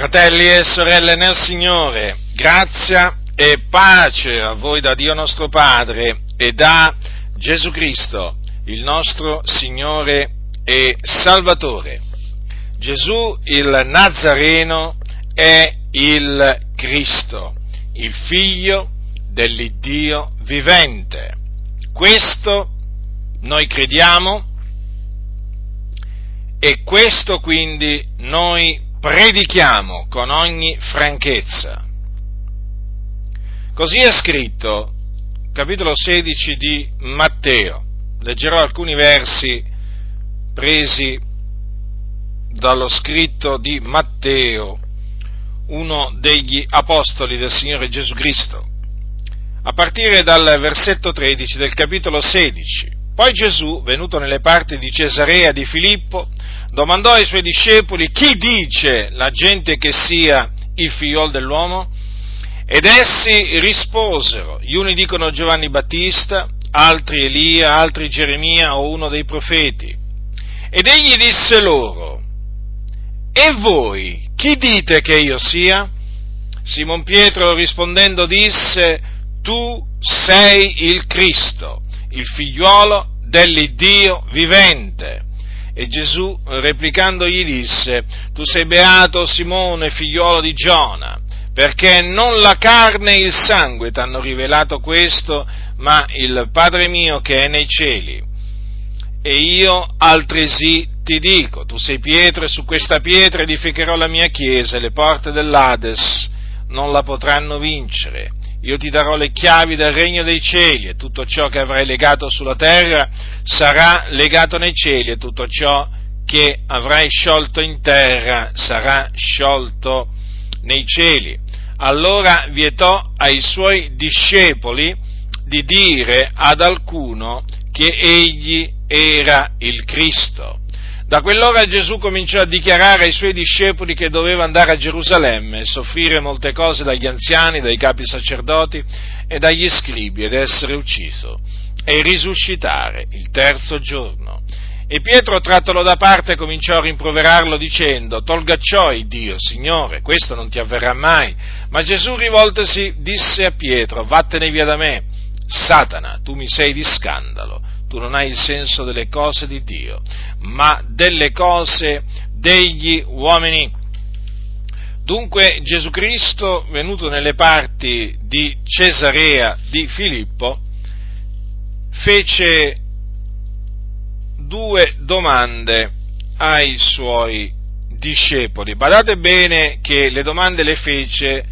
Fratelli e sorelle nel Signore, grazia e pace a voi da Dio nostro Padre e da Gesù Cristo, il nostro Signore e Salvatore. Gesù il Nazareno è il Cristo, il figlio dell'Iddio vivente. Questo noi crediamo e questo quindi noi predichiamo con ogni franchezza. Così è scritto, capitolo 16 di Matteo. Leggerò alcuni versi presi dallo scritto di Matteo, uno degli apostoli del Signore Gesù Cristo, a partire dal versetto 13 del capitolo 16. Poi Gesù, venuto nelle parti di Cesarea di Filippo, domandò ai suoi discepoli chi dice la gente che sia il figliol dell'uomo? Ed essi risposero, gli uni dicono Giovanni Battista, altri Elia, altri Geremia o uno dei profeti. Ed egli disse loro, e voi chi dite che io sia? Simon Pietro rispondendo disse, tu sei il Cristo, il figliuolo dell'Iddio vivente. E Gesù, replicando, gli disse, tu sei beato Simone, figliuolo di Giona, perché non la carne e il sangue ti hanno rivelato questo, ma il Padre mio che è nei cieli. E io altresì ti dico, tu sei Pietro e su questa pietra edificherò la mia chiesa e le porte dell'Ades non la potranno vincere io ti darò le chiavi del regno dei cieli e tutto ciò che avrai legato sulla terra sarà legato nei cieli e tutto ciò che avrai sciolto in terra sarà sciolto nei cieli. Allora vietò ai suoi discepoli di dire ad alcuno che egli era il Cristo. Da quell'ora Gesù cominciò a dichiarare ai suoi discepoli che doveva andare a Gerusalemme e soffrire molte cose dagli anziani, dai capi sacerdoti e dagli scribi ed essere ucciso e risuscitare il terzo giorno. E Pietro, trattolo da parte, cominciò a rimproverarlo dicendo, tolga ciò il Dio, Signore, questo non ti avverrà mai. Ma Gesù rivoltosi disse a Pietro, vattene via da me, Satana, tu mi sei di scandalo tu non hai il senso delle cose di Dio, ma delle cose degli uomini. Dunque Gesù Cristo, venuto nelle parti di Cesarea di Filippo, fece due domande ai suoi discepoli. Badate bene che le domande le fece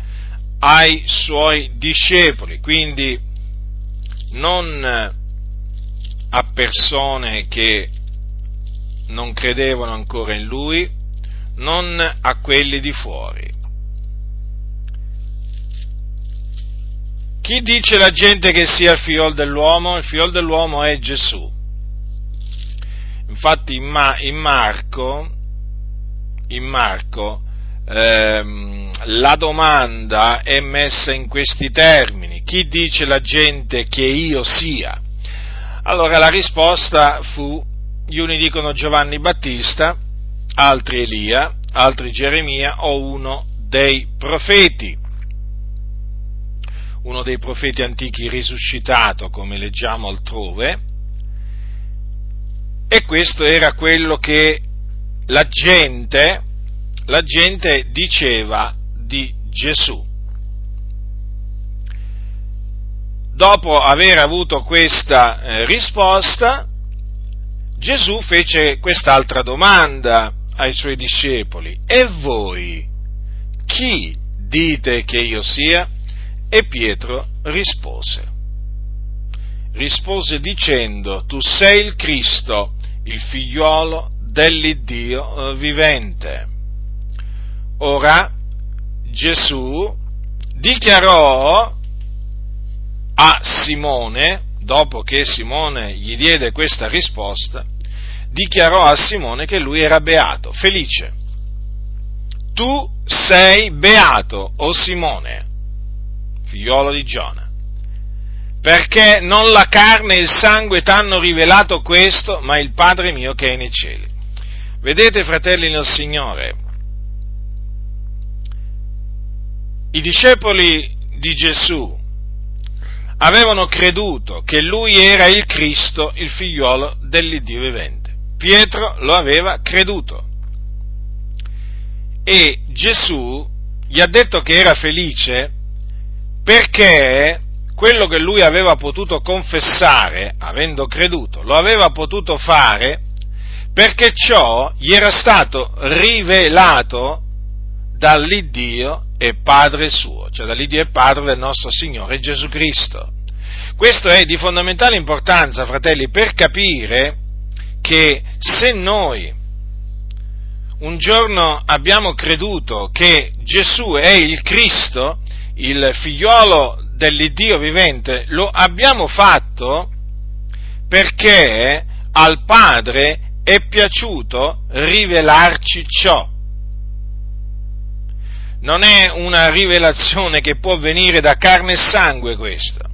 ai suoi discepoli, quindi non a persone che non credevano ancora in lui, non a quelli di fuori. Chi dice la gente che sia il figlio dell'uomo? Il figlio dell'uomo è Gesù. Infatti in, Ma, in Marco, in Marco ehm, la domanda è messa in questi termini. Chi dice la gente che io sia? Allora la risposta fu, gli uni dicono Giovanni Battista, altri Elia, altri Geremia o uno dei profeti, uno dei profeti antichi risuscitato, come leggiamo altrove, e questo era quello che la gente, la gente diceva di Gesù. Dopo aver avuto questa eh, risposta, Gesù fece quest'altra domanda ai suoi discepoli. E voi chi dite che io sia? E Pietro rispose. Rispose dicendo, tu sei il Cristo, il figliuolo dell'Iddio eh, vivente. Ora Gesù dichiarò a Simone, dopo che Simone gli diede questa risposta, dichiarò a Simone che lui era beato, felice. Tu sei beato, o Simone, figliolo di Giona, perché non la carne e il sangue ti hanno rivelato questo, ma il Padre mio che è nei cieli. Vedete, fratelli nel Signore, i discepoli di Gesù avevano creduto che lui era il Cristo, il figliuolo dell'Iddio vivente. Pietro lo aveva creduto. E Gesù gli ha detto che era felice perché quello che lui aveva potuto confessare, avendo creduto, lo aveva potuto fare perché ciò gli era stato rivelato dall'Iddio e Padre suo, cioè dall'Iddio e Padre del nostro Signore Gesù Cristo. Questo è di fondamentale importanza, fratelli, per capire che se noi un giorno abbiamo creduto che Gesù è il Cristo, il figliolo dell'Iddio vivente, lo abbiamo fatto perché al Padre è piaciuto rivelarci ciò non è una rivelazione che può venire da carne e sangue questa,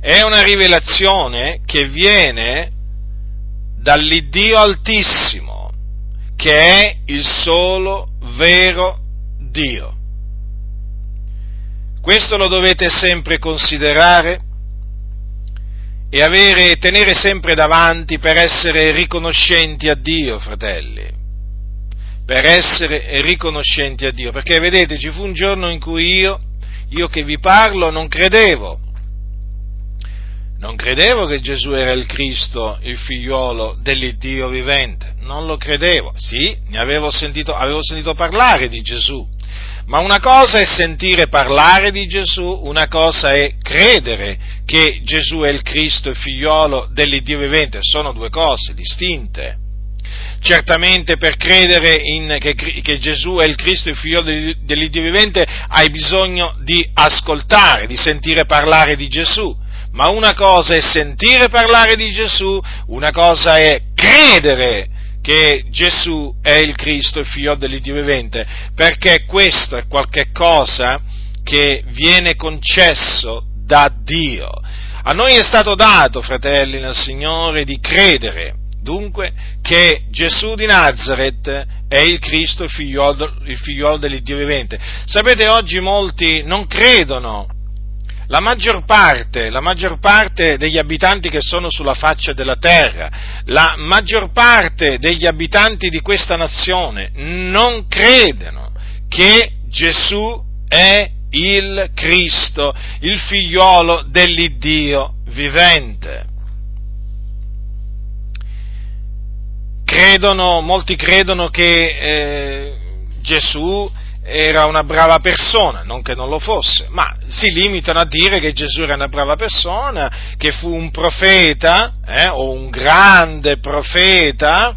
è una rivelazione che viene dall'Iddio Altissimo, che è il solo vero Dio. Questo lo dovete sempre considerare e avere, tenere sempre davanti per essere riconoscenti a Dio, fratelli per essere riconoscenti a Dio, perché vedete ci fu un giorno in cui io, io che vi parlo, non credevo, non credevo che Gesù era il Cristo, il figliuolo dell'Iddio vivente, non lo credevo, sì, ne avevo sentito, avevo sentito parlare di Gesù, ma una cosa è sentire parlare di Gesù, una cosa è credere che Gesù è il Cristo, il figliolo dell'Iddio vivente, sono due cose distinte certamente per credere in, che, che, Gesù è il Cristo, il figlio dell'Iddio vivente, hai bisogno di ascoltare, di sentire parlare di Gesù. Ma una cosa è sentire parlare di Gesù, una cosa è credere che Gesù è il Cristo, il figlio dell'Iddio vivente, perché questo è qualche cosa che viene concesso da Dio. A noi è stato dato, fratelli nel Signore, di credere dunque che Gesù di Nazareth è il Cristo, il figliolo, il figliolo dell'Iddio vivente. Sapete, oggi molti non credono. La maggior, parte, la maggior parte degli abitanti che sono sulla faccia della terra, la maggior parte degli abitanti di questa nazione non credono che Gesù è il Cristo, il figliolo dell'Iddio vivente. Credono, molti credono che eh, Gesù era una brava persona, non che non lo fosse, ma si limitano a dire che Gesù era una brava persona, che fu un profeta, eh, o un grande profeta,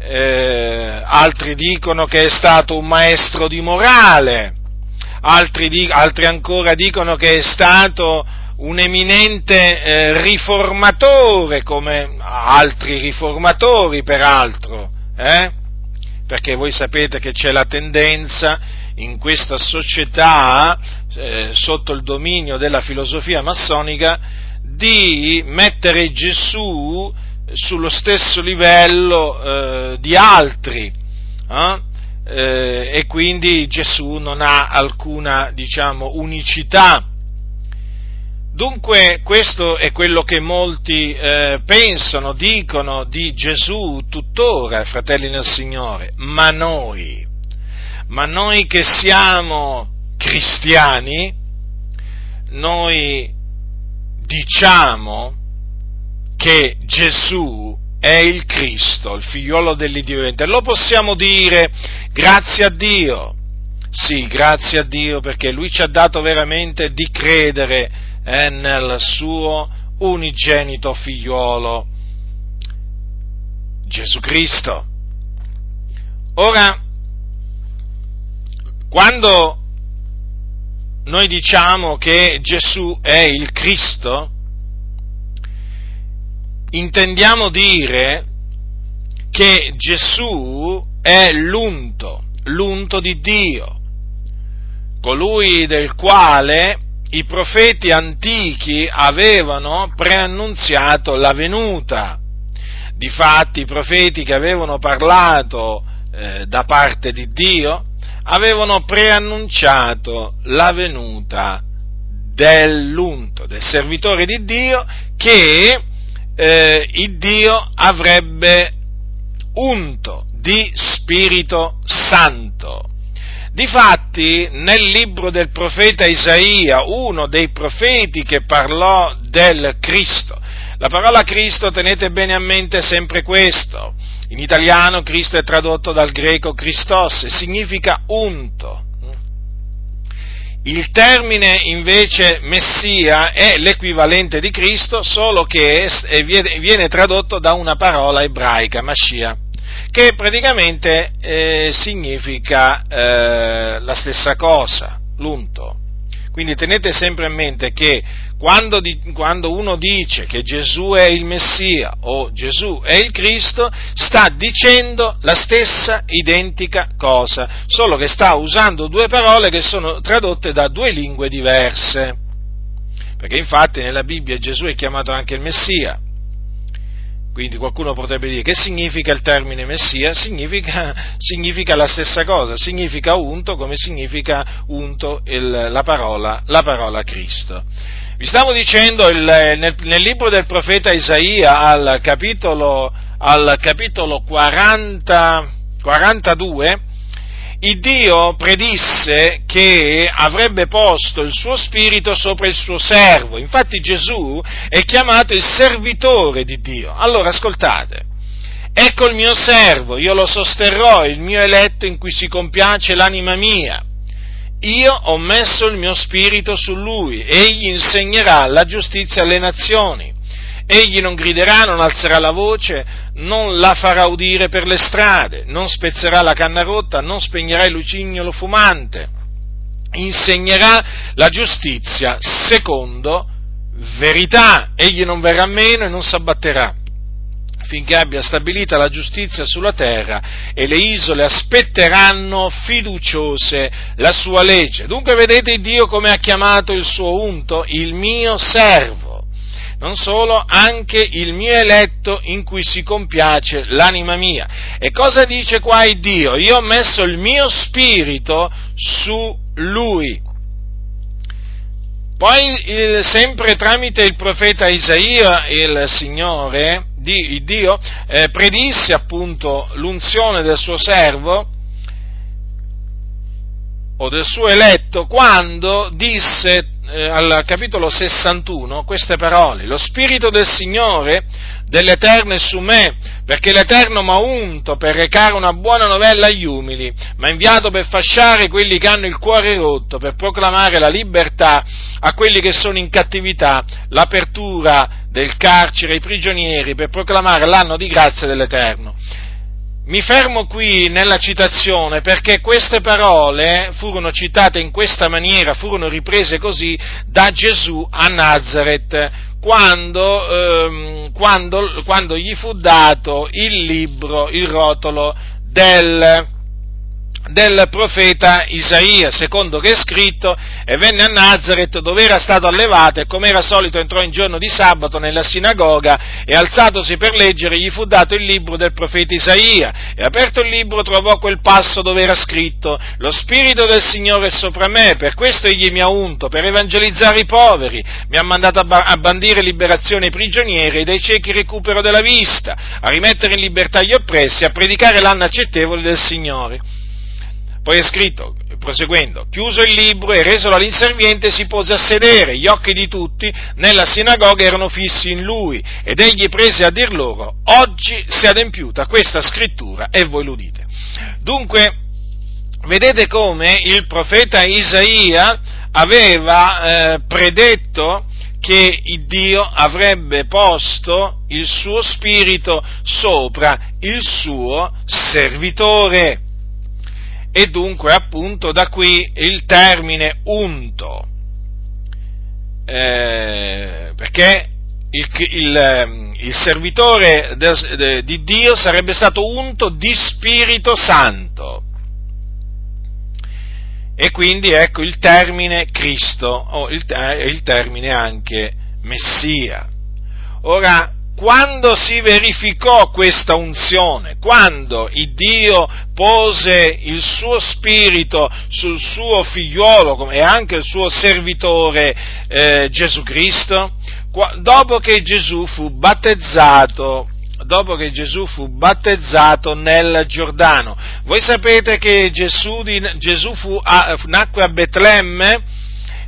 eh, altri dicono che è stato un maestro di morale, altri, altri ancora dicono che è stato un eminente eh, riformatore come altri riformatori peraltro, eh? perché voi sapete che c'è la tendenza in questa società, eh, sotto il dominio della filosofia massonica, di mettere Gesù sullo stesso livello eh, di altri. Eh? eh e quindi Gesù non ha alcuna, diciamo, unicità Dunque questo è quello che molti eh, pensano, dicono di Gesù tuttora, fratelli nel Signore, ma noi, ma noi che siamo cristiani, noi diciamo che Gesù è il Cristo, il figliolo dell'Iddio vivente. Lo possiamo dire grazie a Dio. Sì, grazie a Dio perché Lui ci ha dato veramente di credere è nel suo unigenito figliuolo Gesù Cristo. Ora, quando noi diciamo che Gesù è il Cristo, intendiamo dire che Gesù è l'unto, l'unto di Dio, colui del quale i profeti antichi avevano preannunziato la venuta. Difatti i profeti che avevano parlato eh, da parte di Dio avevano preannunciato la venuta dell'unto, del servitore di Dio che eh, il Dio avrebbe unto di Spirito Santo. Difatti, nel libro del profeta Isaia, uno dei profeti che parlò del Cristo, la parola Cristo, tenete bene a mente sempre questo, in italiano Cristo è tradotto dal greco Christos e significa unto. Il termine invece Messia è l'equivalente di Cristo, solo che viene tradotto da una parola ebraica, Mashiach, che praticamente eh, significa eh, la stessa cosa, l'unto. Quindi tenete sempre in mente che quando, di, quando, uno dice che Gesù è il Messia o Gesù è il Cristo, sta dicendo la stessa identica cosa, solo che sta usando due parole che sono tradotte da due lingue diverse. Perché infatti nella Bibbia Gesù è chiamato anche il Messia, quindi qualcuno potrebbe dire che significa il termine Messia? Significa, significa la stessa cosa, significa unto come significa unto il, la, parola, la, parola, Cristo. Vi stavo dicendo il, nel, nel, libro del profeta Isaia al capitolo, al capitolo 40, 42 il Dio predisse che avrebbe posto il suo spirito sopra il suo servo. Infatti Gesù è chiamato il servitore di Dio. Allora ascoltate. Ecco il mio servo, io lo sosterrò, il mio eletto in cui si compiace l'anima mia. Io ho messo il mio spirito su lui, egli insegnerà la giustizia alle nazioni Egli non griderà, non alzerà la voce, non la farà udire per le strade, non spezzerà la canna rotta, non spegnerà il lucignolo fumante, insegnerà la giustizia secondo verità, egli non verrà meno e non s'abbatterà. Finché abbia stabilita la giustizia sulla terra e le isole aspetteranno fiduciose la sua legge. Dunque vedete Dio come ha chiamato il suo unto, il mio servo non solo, anche il mio eletto in cui si compiace l'anima mia. E cosa dice qua il Dio? Io ho messo il mio spirito su lui. Poi, il, sempre tramite il profeta Isaia, il Signore, di, il Dio, eh, predisse appunto l'unzione del suo servo, o del suo eletto, quando disse eh, al capitolo 61 queste parole, lo Spirito del Signore dell'Eterno è su me, perché l'Eterno mi ha unto per recare una buona novella agli umili, mi ha inviato per fasciare quelli che hanno il cuore rotto, per proclamare la libertà a quelli che sono in cattività, l'apertura del carcere ai prigionieri, per proclamare l'anno di grazia dell'Eterno mi fermo qui nella citazione perché queste parole furono citate in questa maniera, furono riprese così da Gesù a Nazareth quando, ehm, quando, quando gli fu dato il libro, il rotolo del, del profeta Isaia, secondo che è scritto, e venne a Nazareth dove era stato allevato e come era solito entrò in giorno di sabato nella sinagoga e alzatosi per leggere gli fu dato il libro del profeta Isaia e aperto il libro trovò quel passo dove era scritto, lo spirito del Signore è sopra me, per questo egli mi ha unto, per evangelizzare i poveri, mi ha mandato a bandire liberazione ai prigionieri e dai ciechi recupero della vista, a rimettere in libertà gli oppressi, a predicare l'anno accettevole del Signore. Poi è scritto, proseguendo, chiuso il libro e resolo all'inserviente si pose a sedere, gli occhi di tutti nella sinagoga erano fissi in lui ed egli prese a dir loro, oggi si è adempiuta questa scrittura e voi l'udite. Dunque, vedete come il profeta Isaia aveva eh, predetto che Dio avrebbe posto il suo spirito sopra il suo servitore e dunque appunto da qui il termine unto, eh, perché il, il, ehm, il servitore de, de, di Dio sarebbe stato unto di Spirito Santo. E quindi ecco il termine Cristo, o il, il termine anche Messia. Ora, quando si verificò questa unzione, quando il Dio pose il suo spirito sul suo figliuolo e anche il suo servitore eh, Gesù Cristo, dopo che Gesù fu battezzato dopo che Gesù fu battezzato nel Giordano. Voi sapete che Gesù, Gesù fu a, nacque a Betlemme,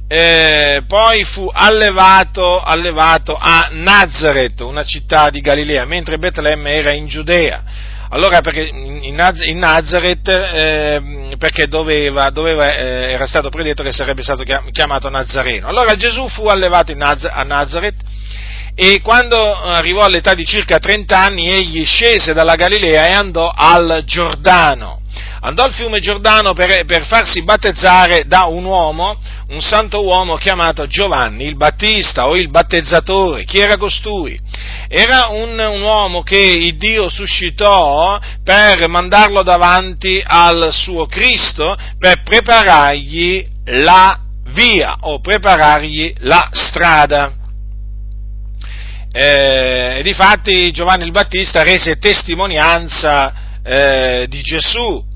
eh, poi fu allevato, allevato, a Nazareth, una città di Galilea, mentre Betlemme era in Giudea. Allora perché in, Nazareth eh, perché doveva, doveva, eh, era stato predetto che sarebbe stato chiamato Nazareno. Allora Gesù fu allevato Naz- a Nazareth e quando arrivò all'età di circa 30 anni egli scese dalla Galilea e andò al Giordano andò al fiume Giordano per, per, farsi battezzare da un uomo, un santo uomo chiamato Giovanni il Battista o il battezzatore. Chi era costui? Era un, un uomo che il Dio suscitò per mandarlo davanti al suo Cristo per preparargli la via o preparargli la strada. Eh, e difatti Giovanni il Battista rese testimonianza eh, di Gesù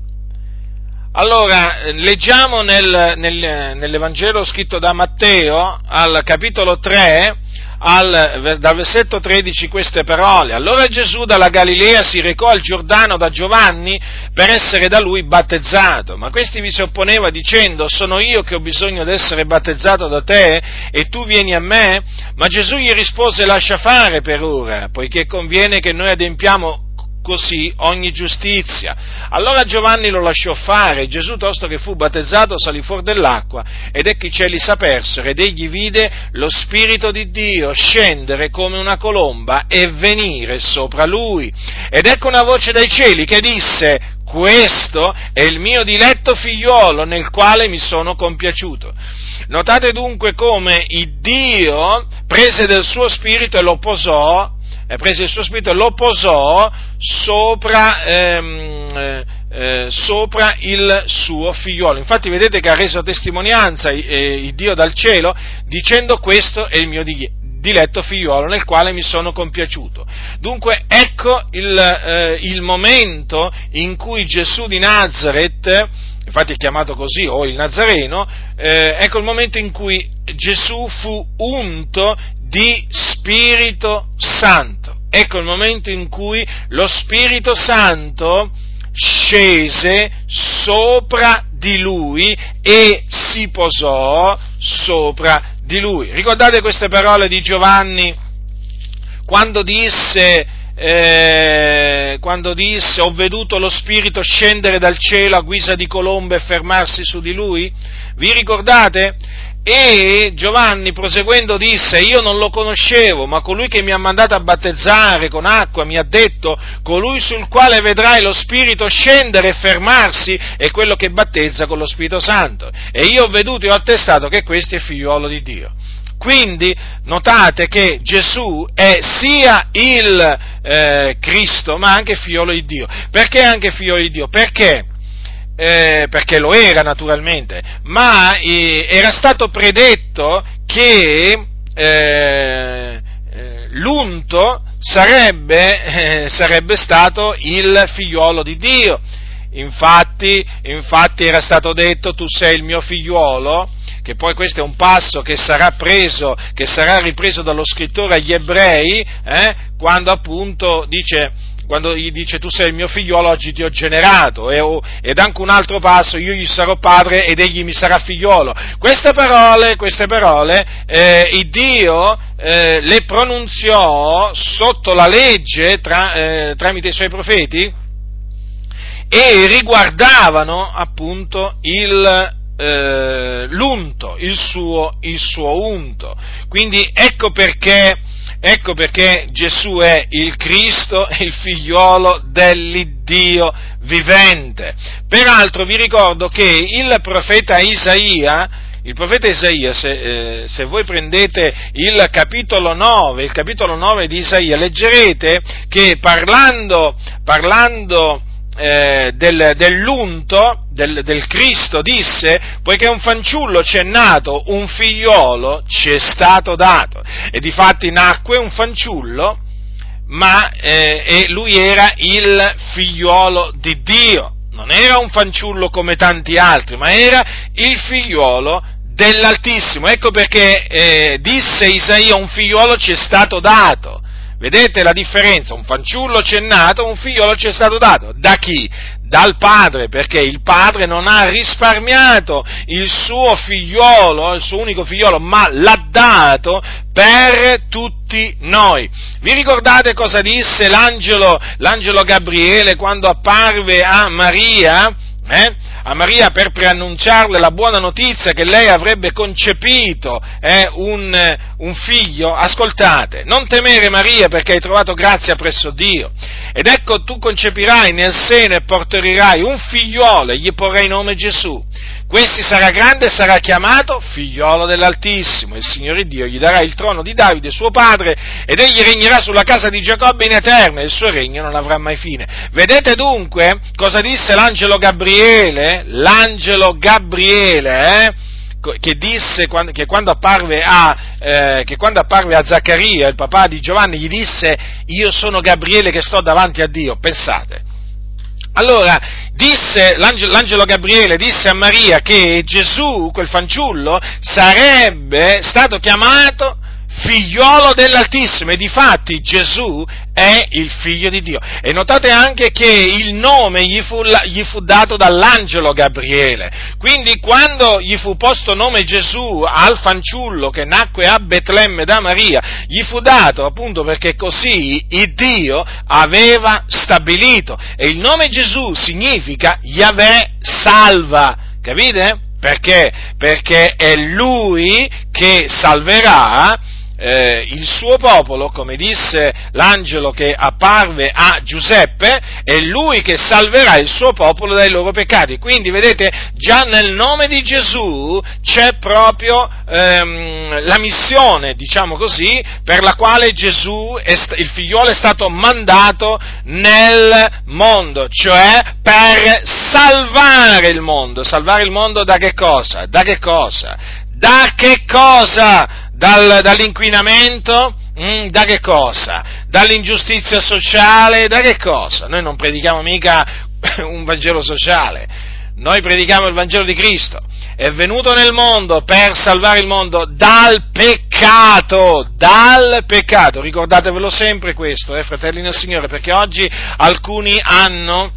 allora, leggiamo nel, nel, nell'Evangelo scritto da Matteo, al capitolo 3, al, dal versetto 13 queste parole. Allora Gesù dalla Galilea si recò al Giordano da Giovanni per essere da lui battezzato, ma questi vi si opponeva dicendo sono io che ho bisogno di essere battezzato da te e tu vieni a me? Ma Gesù gli rispose lascia fare per ora, poiché conviene che noi adempiamo così ogni giustizia. Allora Giovanni lo lasciò fare, Gesù tosto che fu battezzato salì fuori dell'acqua ed ecco i cieli s'apersero ed egli vide lo Spirito di Dio scendere come una colomba e venire sopra lui. Ed ecco una voce dai cieli che disse, questo è il mio diletto figliuolo nel quale mi sono compiaciuto. Notate dunque come il Dio prese del suo spirito e lo posò prese il suo spirito e lo posò sopra, ehm, eh, eh, sopra, il suo figliolo. Infatti vedete che ha reso testimonianza eh, il Dio dal cielo dicendo questo è il mio diletto figliolo nel quale mi sono compiaciuto. Dunque ecco il, eh, il momento in cui Gesù di Nazareth infatti è chiamato così, o il Nazareno, eh, ecco il momento in cui Gesù fu unto di Spirito Santo. Ecco il momento in cui lo Spirito Santo scese sopra di lui e si posò sopra di lui. Ricordate queste parole di Giovanni quando disse, eh, quando disse ho veduto lo Spirito scendere dal cielo a guisa di colombe e fermarsi su di lui? Vi ricordate? E Giovanni proseguendo disse, io non lo conoscevo, ma colui che mi ha mandato a battezzare con acqua mi ha detto, colui sul quale vedrai lo Spirito scendere e fermarsi è quello che battezza con lo Spirito Santo. E io ho veduto e ho attestato che questo è figliuolo di Dio. Quindi notate che Gesù è sia il eh, Cristo ma anche figliolo di Dio. Perché anche figliolo di Dio? Perché? Eh, perché lo era naturalmente, ma eh, era stato predetto che eh, eh l'unto sarebbe, eh, sarebbe stato il figliuolo di Dio. Infatti, infatti era stato detto tu sei il mio figliuolo, che poi questo è un passo che sarà preso, che sarà ripreso dallo scrittore agli ebrei, eh, quando appunto dice quando gli dice tu sei il mio figliolo, oggi ti ho generato, ed anche un altro passo, io gli sarò padre ed egli mi sarà figliolo. Queste parole, queste parole, eh, il Dio eh, le pronunziò sotto la legge tra, eh, tramite i suoi profeti e riguardavano appunto il, eh, l'unto, il suo, il suo unto. Quindi ecco perché Ecco perché Gesù è il Cristo, il figliuolo dell'Iddio vivente. Peraltro vi ricordo che il profeta Isaia, il profeta Isaia, se, eh, se, voi prendete il capitolo 9, il capitolo 9 di Isaia, leggerete che parlando, parlando eh, del, dell'unto, del, del, Cristo, disse, poiché un fanciullo ci è nato, un figliolo ci è stato dato. E difatti nacque un fanciullo, ma eh, lui era il figliuolo di Dio. Non era un fanciullo come tanti altri, ma era il figliuolo dell'Altissimo. Ecco perché eh, disse Isaia, un figliuolo ci è stato dato. Vedete la differenza? Un fanciullo ci è nato, un figliolo ci è stato dato. Da chi? Dal padre, perché il padre non ha risparmiato il suo figliolo, il suo unico figliolo, ma l'ha dato per tutti noi. Vi ricordate cosa disse l'angelo, l'angelo Gabriele quando apparve a Maria? Eh? A Maria per preannunciarle la buona notizia che lei avrebbe concepito eh, un, un, figlio, ascoltate, non temere Maria perché hai trovato grazia presso Dio. Ed ecco tu concepirai nel seno e porterai un figliuolo e gli porrai nome Gesù. Questi sarà grande e sarà chiamato figliolo dell'Altissimo. Il Signore Dio gli darà il trono di Davide, suo padre, ed egli regnerà sulla casa di Giacobbe in eterno e il suo regno non avrà mai fine. Vedete dunque cosa disse l'angelo Gabriele? L'angelo Gabriele, eh? che disse che quando, apparve a, eh, che quando apparve a Zaccaria, il papà di Giovanni, gli disse io sono Gabriele che sto davanti a Dio. Pensate, allora, disse, l'angelo, l'angelo, Gabriele disse a Maria che Gesù, quel fanciullo, sarebbe stato chiamato figliolo dell'Altissimo e difatti Gesù è il figlio di Dio. E notate anche che il nome gli fu, gli fu, dato dall'angelo Gabriele. Quindi quando gli fu posto nome Gesù al fanciullo che nacque a Betlemme da Maria, gli fu dato appunto perché così il Dio aveva stabilito. E il nome Gesù significa Yahweh salva. Capite? Perché? Perché è Lui che salverà eh, il suo popolo, come disse l'angelo che apparve a Giuseppe, è lui che salverà il suo popolo dai loro peccati. Quindi vedete, già nel nome di Gesù c'è proprio ehm, la missione, diciamo così, per la quale Gesù, st- il figliolo, è stato mandato nel mondo, cioè per salvare il mondo. Salvare il mondo da che cosa? Da che cosa? Da che cosa? Dal, dall'inquinamento? Mm, da che cosa? Dall'ingiustizia sociale? Da che cosa? Noi non predichiamo mica un Vangelo sociale, noi predichiamo il Vangelo di Cristo. È venuto nel mondo per salvare il mondo dal peccato, dal peccato. Ricordatevelo sempre questo, eh, fratelli nel Signore, perché oggi alcuni hanno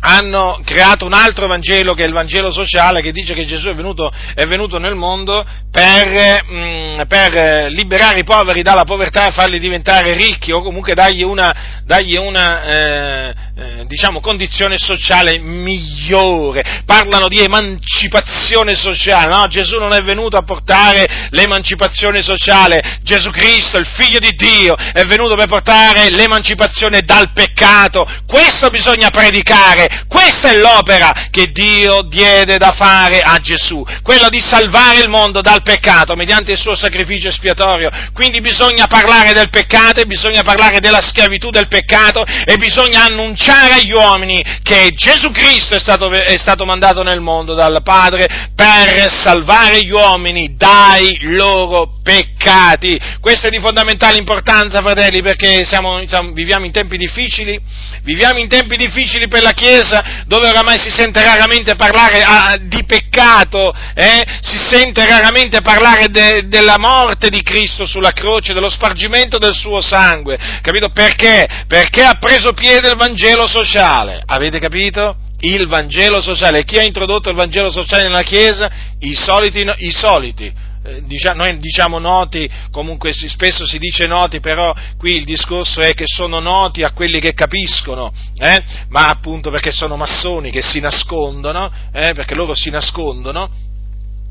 hanno creato un altro Vangelo che è il Vangelo sociale che dice che Gesù è venuto, è venuto nel mondo per, mm, per, liberare i poveri dalla povertà e farli diventare ricchi o comunque dargli una, dargli una eh, eh, diciamo, condizione sociale migliore. Parlano di emancipazione sociale, no? Gesù non è venuto a portare l'emancipazione sociale, Gesù Cristo, il Figlio di Dio, è venuto per portare l'emancipazione dal peccato. Questo bisogna predicare questa è l'opera che Dio diede da fare a Gesù, quella di salvare il mondo dal peccato mediante il suo sacrificio espiatorio. Quindi bisogna parlare del peccato e bisogna parlare della schiavitù del peccato e bisogna annunciare agli uomini che Gesù Cristo è stato, è stato mandato nel mondo dal Padre per salvare gli uomini dai loro peccati. Questo è di fondamentale importanza, fratelli, perché siamo, siamo, viviamo in tempi difficili, viviamo in tempi difficili per la Chiesa Chiesa dove oramai si sente raramente parlare ah, di peccato, eh? si sente raramente parlare de, della morte di Cristo sulla croce, dello spargimento del suo sangue, capito? Perché? Perché ha preso piede il Vangelo sociale, avete capito? Il Vangelo sociale. Chi ha introdotto il Vangelo sociale nella Chiesa? I soliti, i soliti eh, noi diciamo noti, comunque spesso si dice noti, però qui il discorso è che sono noti a quelli che capiscono, eh? ma appunto perché sono massoni che si nascondono, eh? perché loro si nascondono,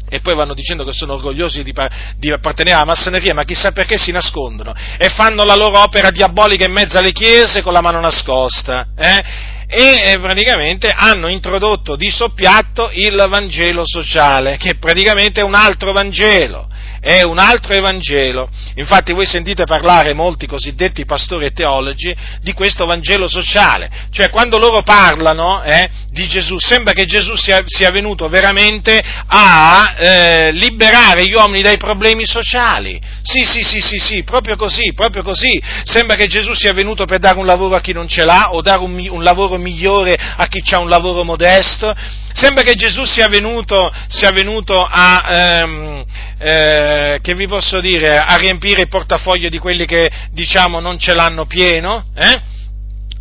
e poi vanno dicendo che sono orgogliosi di, di, appartenere alla massoneria, ma chissà perché si nascondono e fanno la loro opera diabolica in mezzo alle chiese con la mano nascosta. Eh? E eh, praticamente hanno introdotto di soppiatto il Vangelo sociale, che praticamente è un altro Vangelo, è un altro Evangelo. Infatti voi sentite parlare molti cosiddetti pastori e teologi di questo Vangelo sociale, cioè quando loro parlano eh, di Gesù, sembra che Gesù sia, sia venuto veramente a eh, liberare gli uomini dai problemi sociali. Sì, sì, sì, sì, sì, proprio così, proprio così. Sembra che Gesù sia venuto per dare un lavoro a chi non ce l'ha o dare un, un lavoro migliore a chi ha un lavoro modesto. Sembra che Gesù sia venuto, sia venuto a, ehm, eh, che vi posso dire, a riempire il portafoglio di quelli che diciamo non ce l'hanno pieno. Eh?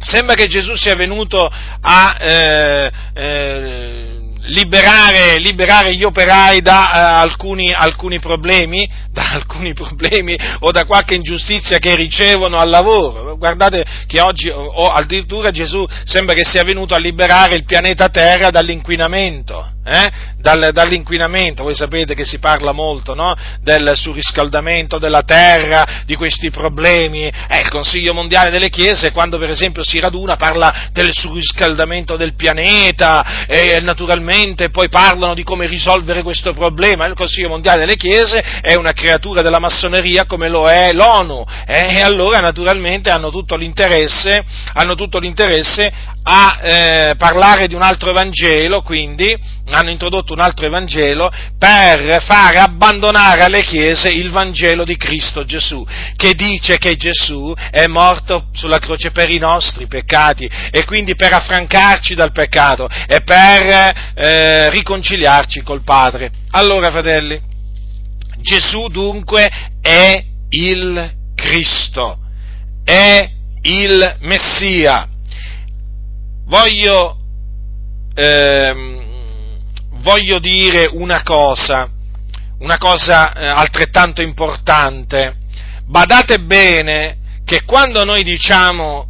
Sembra che Gesù sia venuto a eh, eh, liberare, liberare, gli operai da uh, alcuni, alcuni, problemi, da alcuni problemi o da qualche ingiustizia che ricevono al lavoro. Guardate che oggi, o addirittura Gesù sembra che sia venuto a liberare il pianeta Terra dall'inquinamento. Eh? Dal, dall'inquinamento, voi sapete che si parla molto no? del surriscaldamento della terra, di questi problemi, eh, il Consiglio mondiale delle Chiese quando per esempio si raduna parla del surriscaldamento del pianeta e naturalmente poi parlano di come risolvere questo problema, il Consiglio mondiale delle Chiese è una creatura della massoneria come lo è l'ONU eh? e allora naturalmente hanno tutto l'interesse, hanno tutto l'interesse a eh, parlare di un altro Evangelo, quindi hanno introdotto un altro Evangelo per fare abbandonare alle chiese il Vangelo di Cristo Gesù, che dice che Gesù è morto sulla croce per i nostri peccati e quindi per affrancarci dal peccato e per eh, riconciliarci col Padre. Allora, fratelli, Gesù dunque è il Cristo, è il Messia voglio, ehm, voglio dire una cosa, una cosa eh, altrettanto importante. Badate bene che quando noi diciamo,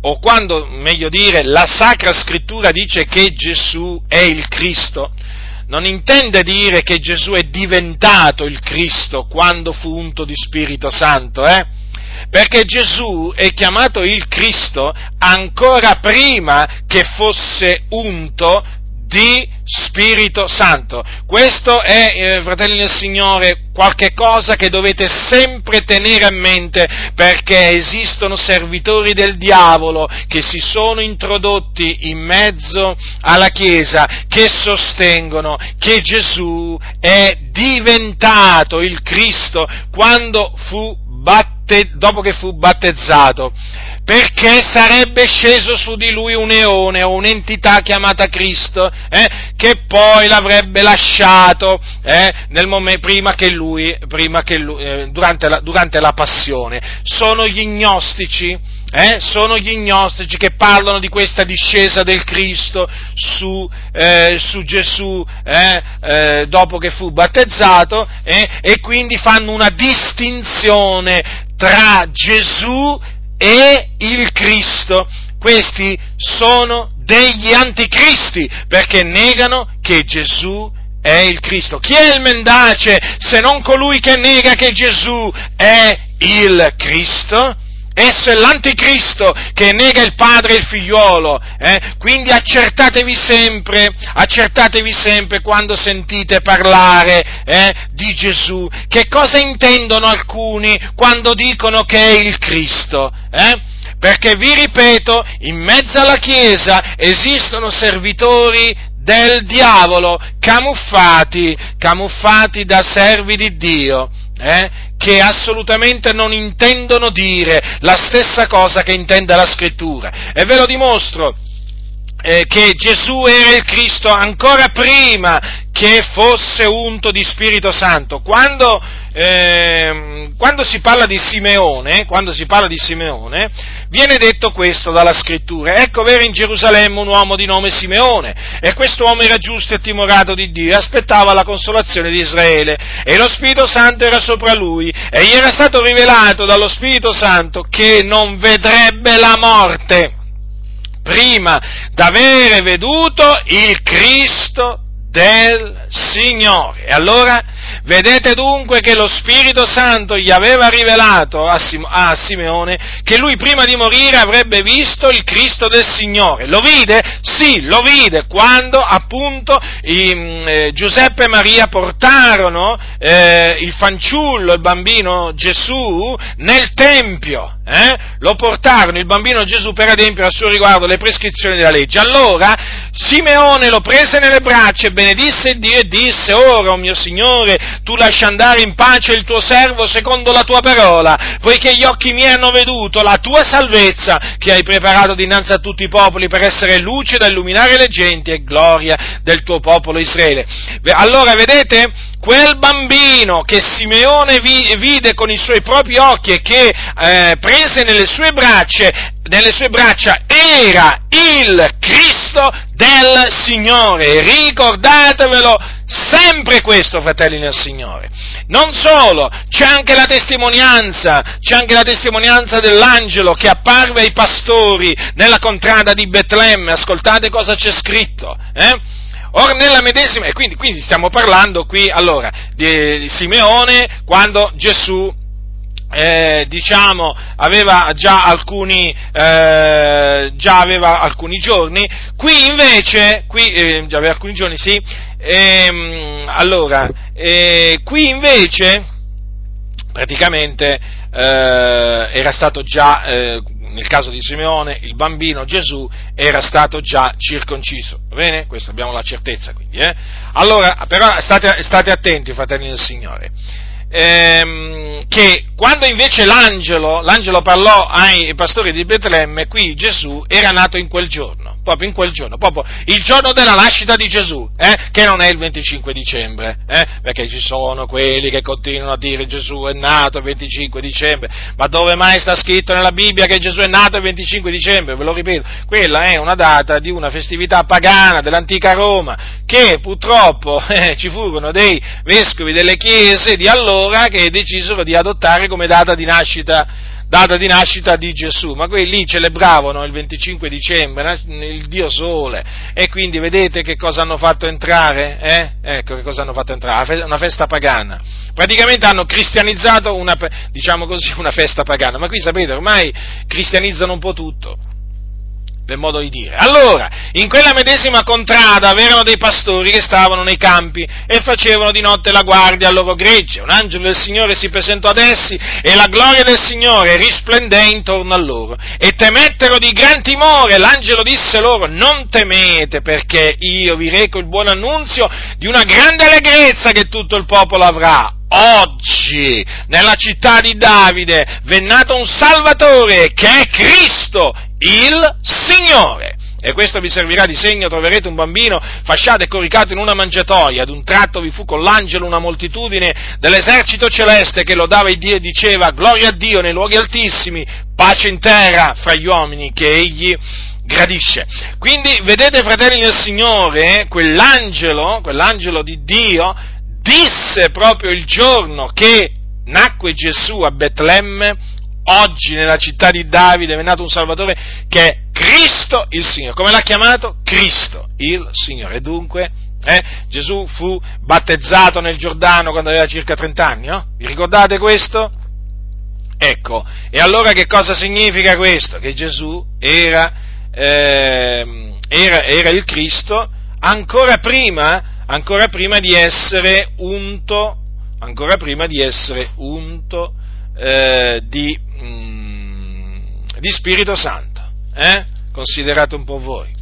o quando, meglio dire, la Sacra Scrittura dice che Gesù è il Cristo, non intende dire che Gesù è diventato il Cristo quando fu unto di Spirito Santo, eh? Perché Gesù è chiamato il Cristo ancora prima che fosse unto di Spirito Santo. Questo è, eh, fratelli del Signore, qualche cosa che dovete sempre tenere a mente perché esistono servitori del diavolo che si sono introdotti in mezzo alla Chiesa che sostengono che Gesù è diventato il Cristo quando fu batte, dopo che fu battezzato, perché sarebbe sceso su di lui un eone o un'entità chiamata Cristo, eh, che poi l'avrebbe lasciato eh, momento, prima che lui, prima che lui eh, durante, la, durante la passione. Sono gli gnostici eh, sono gli gnostici che parlano di questa discesa del Cristo su, eh, su Gesù eh, eh dopo che fu battezzato eh, e quindi fanno una distinzione tra Gesù e il Cristo. Questi sono degli anticristi perché negano che Gesù è il Cristo. Chi è il mendace se non colui che nega che Gesù è il Cristo? Esso è l'anticristo che nega il padre e il figliuolo, eh? quindi accertatevi sempre, accertatevi sempre quando sentite parlare eh, di Gesù. Che cosa intendono alcuni quando dicono che è il Cristo? Eh? Perché vi ripeto, in mezzo alla Chiesa esistono servitori del diavolo camuffati, camuffati da servi di Dio eh, che assolutamente non intendono dire la stessa cosa che intende la scrittura. E ve lo dimostro eh, che Gesù era il Cristo ancora prima che fosse unto di Spirito Santo. Quando, eh, quando, si parla di Simeone, quando si parla di Simeone, viene detto questo dalla scrittura. Ecco vero in Gerusalemme un uomo di nome Simeone, e questo uomo era giusto e timorato di Dio, e aspettava la consolazione di Israele, e lo Spirito Santo era sopra lui, e gli era stato rivelato dallo Spirito Santo che non vedrebbe la morte prima d'avere veduto il Cristo del Signore. E allora vedete dunque che lo Spirito Santo gli aveva rivelato a, Sim- a, Simeone che lui prima di morire avrebbe visto il Cristo del Signore. Lo vide? Sì, lo vide quando appunto i, eh, Giuseppe e Maria portarono eh, il fanciullo, il bambino Gesù nel Tempio. Eh? Lo portarono il bambino Gesù per adempiere a suo riguardo le prescrizioni della legge. Allora Simeone lo prese nelle braccia e benedisse Dio e disse, ora, oh mio Signore, tu lascia andare in pace il tuo servo secondo la tua parola, poiché gli occhi miei hanno veduto la tua salvezza che hai preparato dinanzi a tutti i popoli per essere luce da illuminare le genti e gloria del tuo popolo Israele. Allora, vedete, quel bambino che Simeone vide con i suoi propri occhi e che eh, prese nelle sue braccia, nelle sue braccia era il Cristo del Signore. Ricordatevelo sempre questo, fratelli nel Signore. Non solo, c'è anche la testimonianza, c'è anche la testimonianza dell'angelo che apparve ai pastori nella contrada di Betlemme. Ascoltate cosa c'è scritto. Eh? Or nella medesima, e quindi, quindi stiamo parlando qui allora di, Simeone quando Gesù eh, diciamo, aveva già alcuni, eh, già aveva alcuni giorni, qui invece, qui, eh, già aveva alcuni giorni, sì, ehm, allora, eh, qui invece, praticamente, eh, era stato già, eh, nel caso di Simeone, il bambino Gesù era stato già circonciso. Va bene? Questa abbiamo la certezza quindi. Eh? Allora, però state, state attenti, fratelli del Signore ehm, che quando invece l'angelo, l'angelo parlò ai pastori di Betlemme, qui Gesù era nato in quel giorno, proprio in quel giorno, proprio il giorno della nascita di Gesù, eh, che non è il 25 dicembre, eh, perché ci sono quelli che continuano a dire Gesù è nato il 25 dicembre, ma dove mai sta scritto nella Bibbia che Gesù è nato il 25 dicembre? Ve lo ripeto, quella è una data di una festività pagana dell'antica Roma, che purtroppo eh, ci furono dei vescovi delle chiese di allora, che decisero di adottare come data di nascita, data di, nascita di Gesù, ma quelli lì celebravano il 25 dicembre, il Dio Sole, e quindi vedete che cosa hanno fatto entrare? Eh? Ecco che cosa hanno fatto entrare, una festa pagana. Praticamente hanno cristianizzato una, diciamo così, una festa pagana, ma qui sapete, ormai cristianizzano un po' tutto per modo di dire. Allora, in quella medesima contrada c'erano dei pastori che stavano nei campi e facevano di notte la guardia al loro gregge. Un angelo del Signore si presentò ad essi e la gloria del Signore risplendé intorno a loro. E temettero di gran timore. L'angelo disse loro, non temete perché io vi reco il buon annunzio di una grande allegrezza che tutto il popolo avrà oggi nella città di Davide v'è nato un Salvatore che è Cristo, il Signore. E questo vi servirà di segno, troverete un bambino fasciato e coricato in una mangiatoia, ad un tratto vi fu con l'angelo una moltitudine dell'esercito celeste che lodava il Dio e diceva gloria a Dio nei luoghi altissimi, pace in terra fra gli uomini che egli gradisce. Quindi vedete fratelli del Signore, quell'angelo, quell'angelo di Dio disse proprio il giorno che nacque Gesù a Betlemme, oggi nella città di Davide è nato un Salvatore che è Cristo il Signore. Come l'ha chiamato? Cristo il Signore. E dunque eh, Gesù fu battezzato nel Giordano quando aveva circa 30 anni, no? Vi ricordate questo? Ecco, e allora che cosa significa questo? Che Gesù era, eh, era, era il Cristo ancora prima ancora prima di essere unto, ancora prima di essere unto eh, di, mm, di, Spirito Santo. Eh? Considerate un po' voi.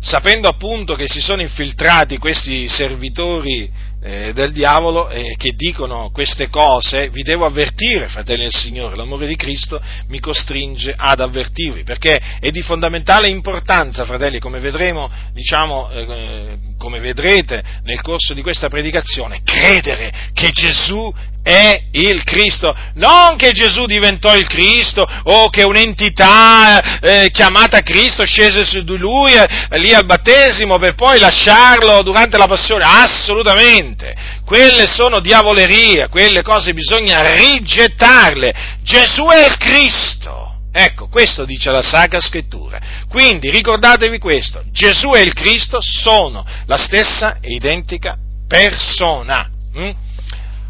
Sapendo appunto che si sono infiltrati questi servitori eh, del diavolo eh, che dicono queste cose, vi devo avvertire, fratelli del Signore, l'amore di Cristo mi costringe ad avvertirvi, perché è di fondamentale importanza, fratelli, come vedremo, diciamo, eh, come vedrete nel corso di questa predicazione, credere che Gesù è il Cristo, non che Gesù diventò il Cristo o che un'entità eh, chiamata Cristo scese su di lui eh, lì al battesimo per poi lasciarlo durante la passione, assolutamente, quelle sono diavolerie, quelle cose bisogna rigettarle, Gesù è il Cristo. Ecco, questo dice la Sacra Scrittura. Quindi ricordatevi questo, Gesù e il Cristo sono la stessa e identica persona. Mm?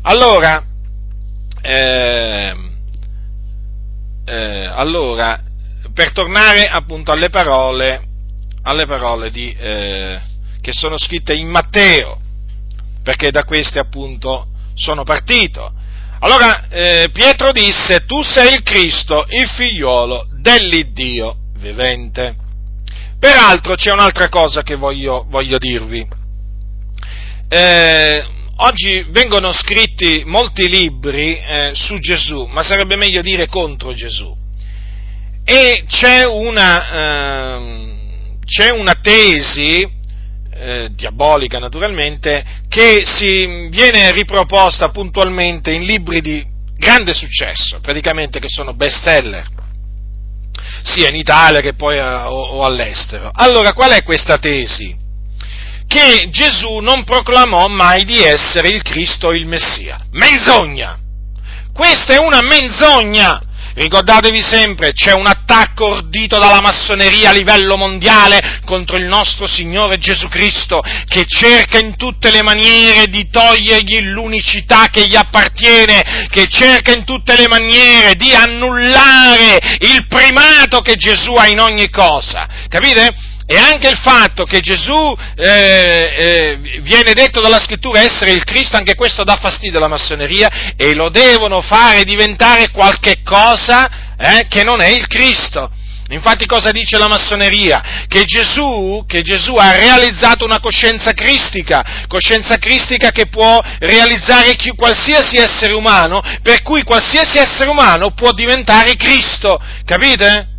Allora, eh, eh, allora, per tornare appunto alle parole, alle parole di, eh, che sono scritte in Matteo, perché da queste appunto sono partito. Allora eh, Pietro disse, tu sei il Cristo, il figliuolo dell'Iddio vivente. Peraltro c'è un'altra cosa che voglio, voglio dirvi. Eh, oggi vengono scritti molti libri eh, su Gesù, ma sarebbe meglio dire contro Gesù. E c'è una, eh, c'è una tesi eh, diabolica naturalmente, che si viene riproposta puntualmente in libri di grande successo, praticamente che sono best seller, sia in Italia che poi a, o, o all'estero. Allora, qual è questa tesi? Che Gesù non proclamò mai di essere il Cristo il Messia. Menzogna! Questa è una menzogna! Ricordatevi sempre, c'è un attacco ordito dalla massoneria a livello mondiale contro il nostro Signore Gesù Cristo, che cerca in tutte le maniere di togliergli l'unicità che gli appartiene, che cerca in tutte le maniere di annullare il primato che Gesù ha in ogni cosa. Capite? E anche il fatto che Gesù eh, eh, viene detto dalla scrittura essere il Cristo, anche questo dà fastidio alla massoneria e lo devono fare diventare qualche cosa eh, che non è il Cristo. Infatti cosa dice la massoneria? Che Gesù, che Gesù, ha realizzato una coscienza cristica, coscienza cristica che può realizzare chi, qualsiasi essere umano, per cui qualsiasi essere umano può diventare Cristo, capite?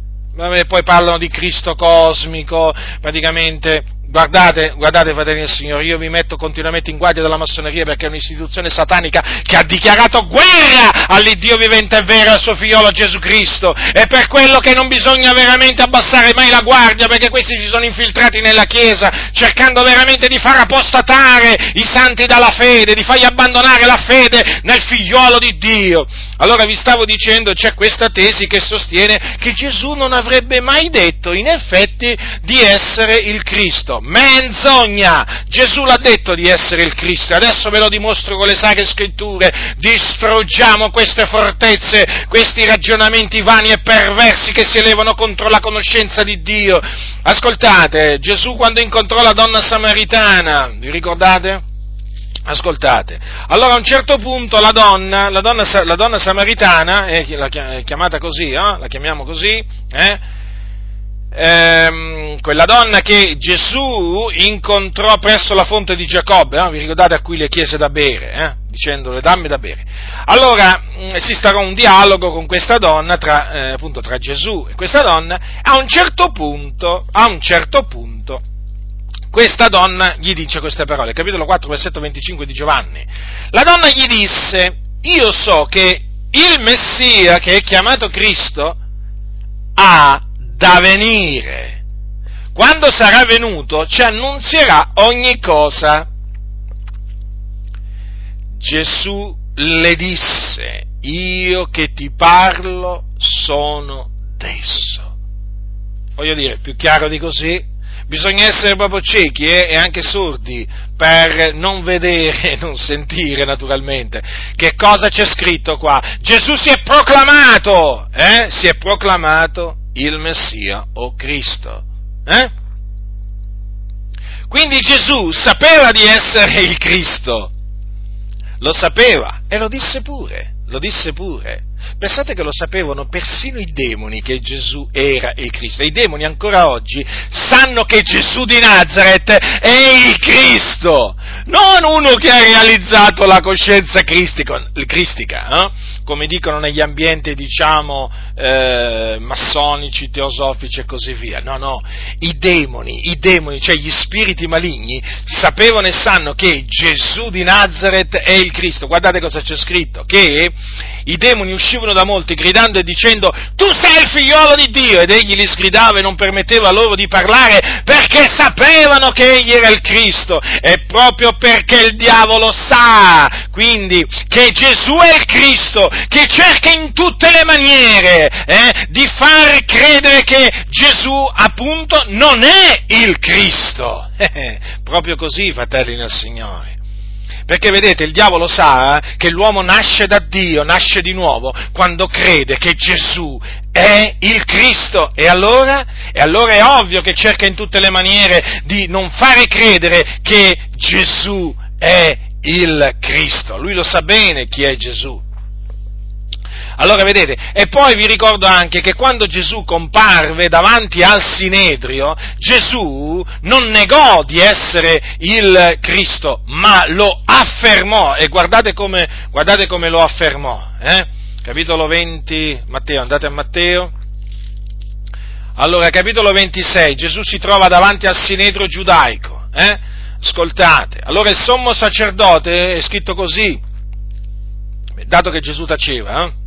Poi parlano di Cristo cosmico, praticamente Guardate, guardate, fratelli del Signore, io vi metto continuamente in guardia dalla massoneria perché è un'istituzione satanica che ha dichiarato guerra all'Iddio vivente e vero al suo figliolo Gesù Cristo. E per quello che non bisogna veramente abbassare mai la guardia perché questi si sono infiltrati nella Chiesa cercando veramente di far apostatare i santi dalla fede, di fargli abbandonare la fede nel figliolo di Dio. Allora vi stavo dicendo, c'è questa tesi che sostiene che Gesù non avrebbe mai detto in effetti di essere il Cristo menzogna! Gesù l'ha detto di essere il Cristo, adesso ve lo dimostro con le sacre scritture, distruggiamo queste fortezze, questi ragionamenti vani e perversi che si elevano contro la conoscenza di Dio. Ascoltate, Gesù quando incontrò la donna samaritana, vi ricordate? Ascoltate, allora a un certo punto la donna, la donna, la donna samaritana, eh, la chiamata così, eh, la chiamiamo così, eh, ehm, quella donna che Gesù incontrò presso la fonte di Giacobbe, eh? vi ricordate a cui le chiese da bere, eh? dicendole dammi da bere. Allora mh, mm, si starò un dialogo con questa donna, tra, eh, appunto tra Gesù e questa donna, a un certo punto, a un certo punto, questa donna gli dice queste parole, capitolo 4, versetto 25 di Giovanni. La donna gli disse, io so che il Messia, che è chiamato Cristo, ha da venire. Quando sarà venuto ci annunzierà ogni cosa. Gesù le disse, io che ti parlo sono desso. Voglio dire, più chiaro di così, bisogna essere proprio ciechi eh, e anche sordi per non vedere e non sentire naturalmente. Che cosa c'è scritto qua? Gesù si è proclamato, eh? si è proclamato il Messia o Cristo. Eh? Quindi Gesù sapeva di essere il Cristo, lo sapeva e lo disse pure, lo disse pure. Pensate che lo sapevano persino i demoni che Gesù era il Cristo. I demoni ancora oggi sanno che Gesù di Nazareth è il Cristo, non uno che ha realizzato la coscienza cristica, eh? Come dicono negli ambienti, diciamo, eh, massonici, teosofici e così via. No, no, i demoni, i demoni, cioè gli spiriti maligni, sapevano e sanno che Gesù di Nazareth è il Cristo. Guardate cosa c'è scritto, che i demoni uscivano da molti gridando e dicendo tu sei il figliolo di Dio ed egli li sgridava e non permetteva loro di parlare perché sapevano che egli era il Cristo e proprio perché il diavolo sa quindi che Gesù è il Cristo che cerca in tutte le maniere eh, di far credere che Gesù appunto non è il Cristo. proprio così, fratelli nel Signore. Perché vedete, il diavolo sa eh, che l'uomo nasce da Dio, nasce di nuovo, quando crede che Gesù è il Cristo. E allora? E allora è ovvio che cerca in tutte le maniere di non fare credere che Gesù è il Cristo. Lui lo sa bene chi è Gesù. Allora vedete, e poi vi ricordo anche che quando Gesù comparve davanti al Sinedrio, Gesù non negò di essere il Cristo, ma lo affermò. E guardate come, guardate come lo affermò. Eh? Capitolo 20, Matteo, andate a Matteo. Allora, capitolo 26, Gesù si trova davanti al Sinedrio giudaico. Eh? Ascoltate, allora il sommo sacerdote è scritto così, dato che Gesù taceva, eh?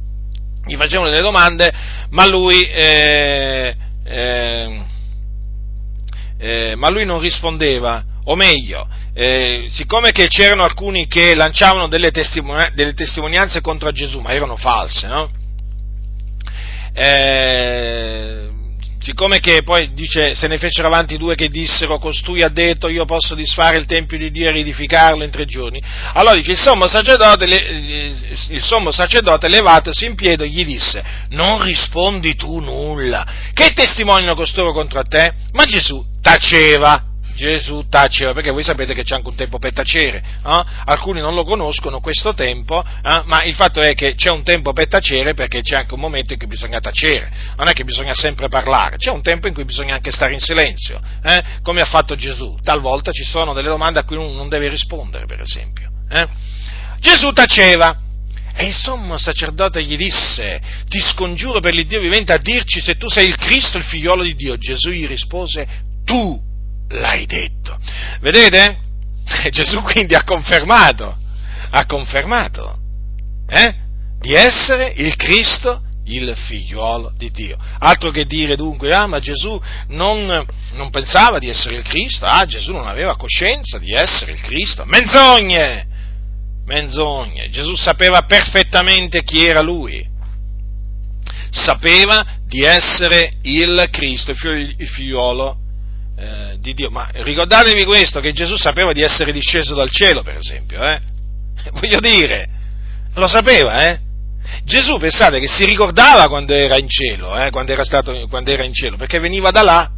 Gli facevano delle domande, ma lui, eh, eh, eh, ma lui non rispondeva, o meglio, eh, siccome che c'erano alcuni che lanciavano delle, testimoni- delle testimonianze contro Gesù, ma erano false, no? Eh, siccome che poi dice, se ne fecero avanti due che dissero, costui ha detto io posso disfare il Tempio di Dio e riedificarlo in tre giorni, allora dice, il sommo sacerdote, il sommo sacerdote levatosi in piedi gli disse, non rispondi tu nulla, che testimoniano costoro contro te? Ma Gesù taceva, Gesù taceva, perché voi sapete che c'è anche un tempo per tacere, eh? alcuni non lo conoscono questo tempo, eh? ma il fatto è che c'è un tempo per tacere perché c'è anche un momento in cui bisogna tacere, non è che bisogna sempre parlare, c'è un tempo in cui bisogna anche stare in silenzio, eh? come ha fatto Gesù, talvolta ci sono delle domande a cui uno non deve rispondere, per esempio. Eh. Gesù taceva, e il sommo sacerdote gli disse, ti scongiuro per l'Iddio vivente a dirci se tu sei il Cristo, il figliolo di Dio. Gesù gli rispose, tu l'hai detto. Vedete? Gesù quindi ha confermato, ha confermato eh, di essere il Cristo, il figliuolo di Dio. Altro che dire dunque, ah ma Gesù non, non pensava di essere il Cristo, ah Gesù non aveva coscienza di essere il Cristo. Menzogne! Menzogne! Gesù sapeva perfettamente chi era lui. Sapeva di essere il Cristo, il figliuolo eh, di Dio. Ma ricordatevi questo, che Gesù sapeva di essere disceso dal cielo, per esempio, eh? Voglio dire, lo sapeva, eh? Gesù pensate che si ricordava quando era in cielo, eh? quando, era stato, quando era in cielo, perché veniva da là.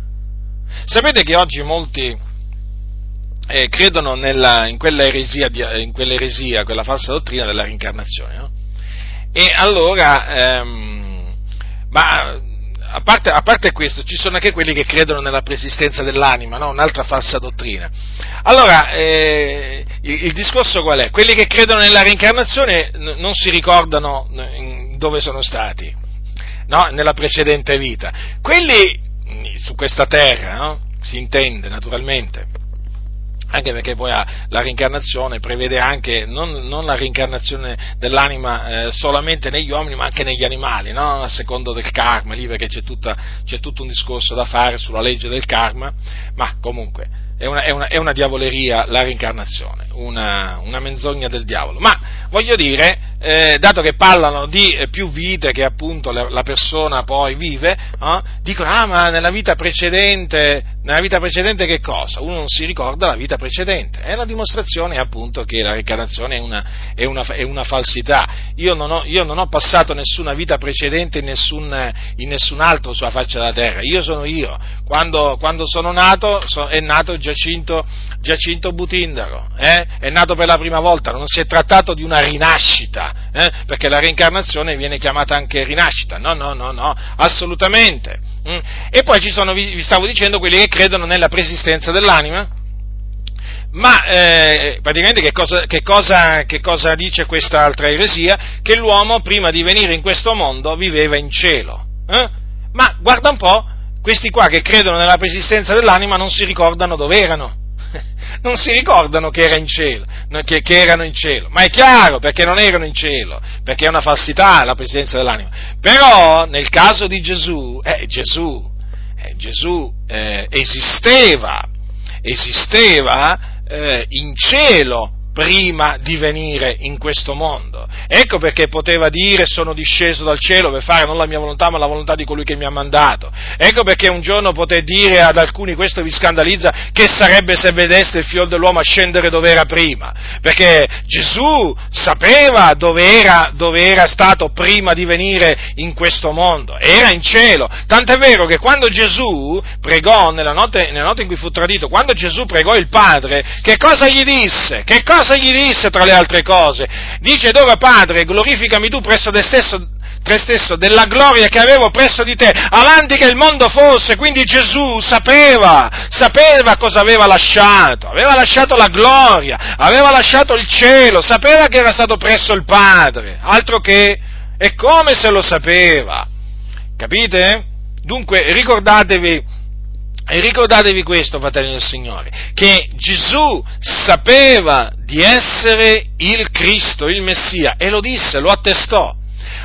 Sapete che oggi molti eh, credono nella, in, quella eresia, in quell'eresia, quella falsa dottrina della reincarnazione, no? E allora, ehm, ma a parte, a parte, questo, ci sono anche quelli che credono nella preesistenza dell'anima, no? un'altra falsa dottrina. Allora, eh, il, il, discorso qual è? Quelli che credono nella reincarnazione n- non si ricordano dove sono stati, no? nella precedente vita. Quelli su questa terra, no? si intende naturalmente, anche perché poi la reincarnazione prevede anche non, non la reincarnazione dell'anima eh, solamente negli uomini ma anche negli animali, no? a secondo del karma, lì perché c'è, tutta, c'è tutto un discorso da fare sulla legge del karma, ma comunque è una, è una, è una diavoleria la reincarnazione, una, una, menzogna del diavolo. Ma voglio dire, eh, dato che parlano di eh, più vite che appunto la, la persona poi vive, eh, dicono, ah ma nella vita precedente, nella vita precedente che cosa? Uno non si ricorda la vita precedente. È la dimostrazione appunto che la reincarnazione è è una falsità. Io non, ho, io non, ho, passato nessuna vita precedente in nessun, in nessun, altro sulla faccia della terra. Io sono io. Quando, quando sono nato, so, è nato Giacinto, Giacinto Butindaro, eh? è nato per la prima volta, non si è trattato di una rinascita, eh? perché la reincarnazione viene chiamata anche rinascita, no, no, no, no, assolutamente. Mm. E poi ci sono, vi stavo dicendo, quelli che credono nella preesistenza dell'anima, ma eh, praticamente che cosa, che, cosa, che cosa, dice questa altra eresia? Che l'uomo prima di venire in questo mondo viveva in cielo. Eh? Ma guarda un po', questi qua che credono nella persistenza dell'anima non si ricordano dove erano. Non si ricordano che, era in cielo, che, che erano in cielo, ma è chiaro perché non erano in cielo, perché è una falsità la presenza dell'anima. Però nel caso di Gesù, eh, Gesù, eh, Gesù eh, esisteva, esisteva eh, in cielo prima di venire in questo mondo. Ecco perché poteva dire sono disceso dal cielo per fare non la mia volontà ma la volontà di colui che mi ha mandato. Ecco perché un giorno poté dire ad alcuni, questo vi scandalizza, che sarebbe se vedeste il figlio dell'uomo scendere dove era prima. Perché Gesù sapeva dove era, dove era stato prima di venire in questo mondo. Era in cielo. Tant'è vero che quando Gesù pregò, nella notte, nella notte in cui fu tradito, quando Gesù pregò il Padre, che cosa gli disse? Che cosa gli disse tra le altre cose? Dice, dove Padre, glorificami tu presso te stesso te stesso della gloria che avevo presso di te, avanti che il mondo fosse. Quindi Gesù sapeva, sapeva cosa aveva lasciato, aveva lasciato la gloria, aveva lasciato il cielo, sapeva che era stato presso il Padre, altro che, e come se lo sapeva. Capite? Dunque ricordatevi, e ricordatevi questo, fratelli del Signore, che Gesù sapeva di essere il Cristo, il Messia, e lo disse, lo attestò.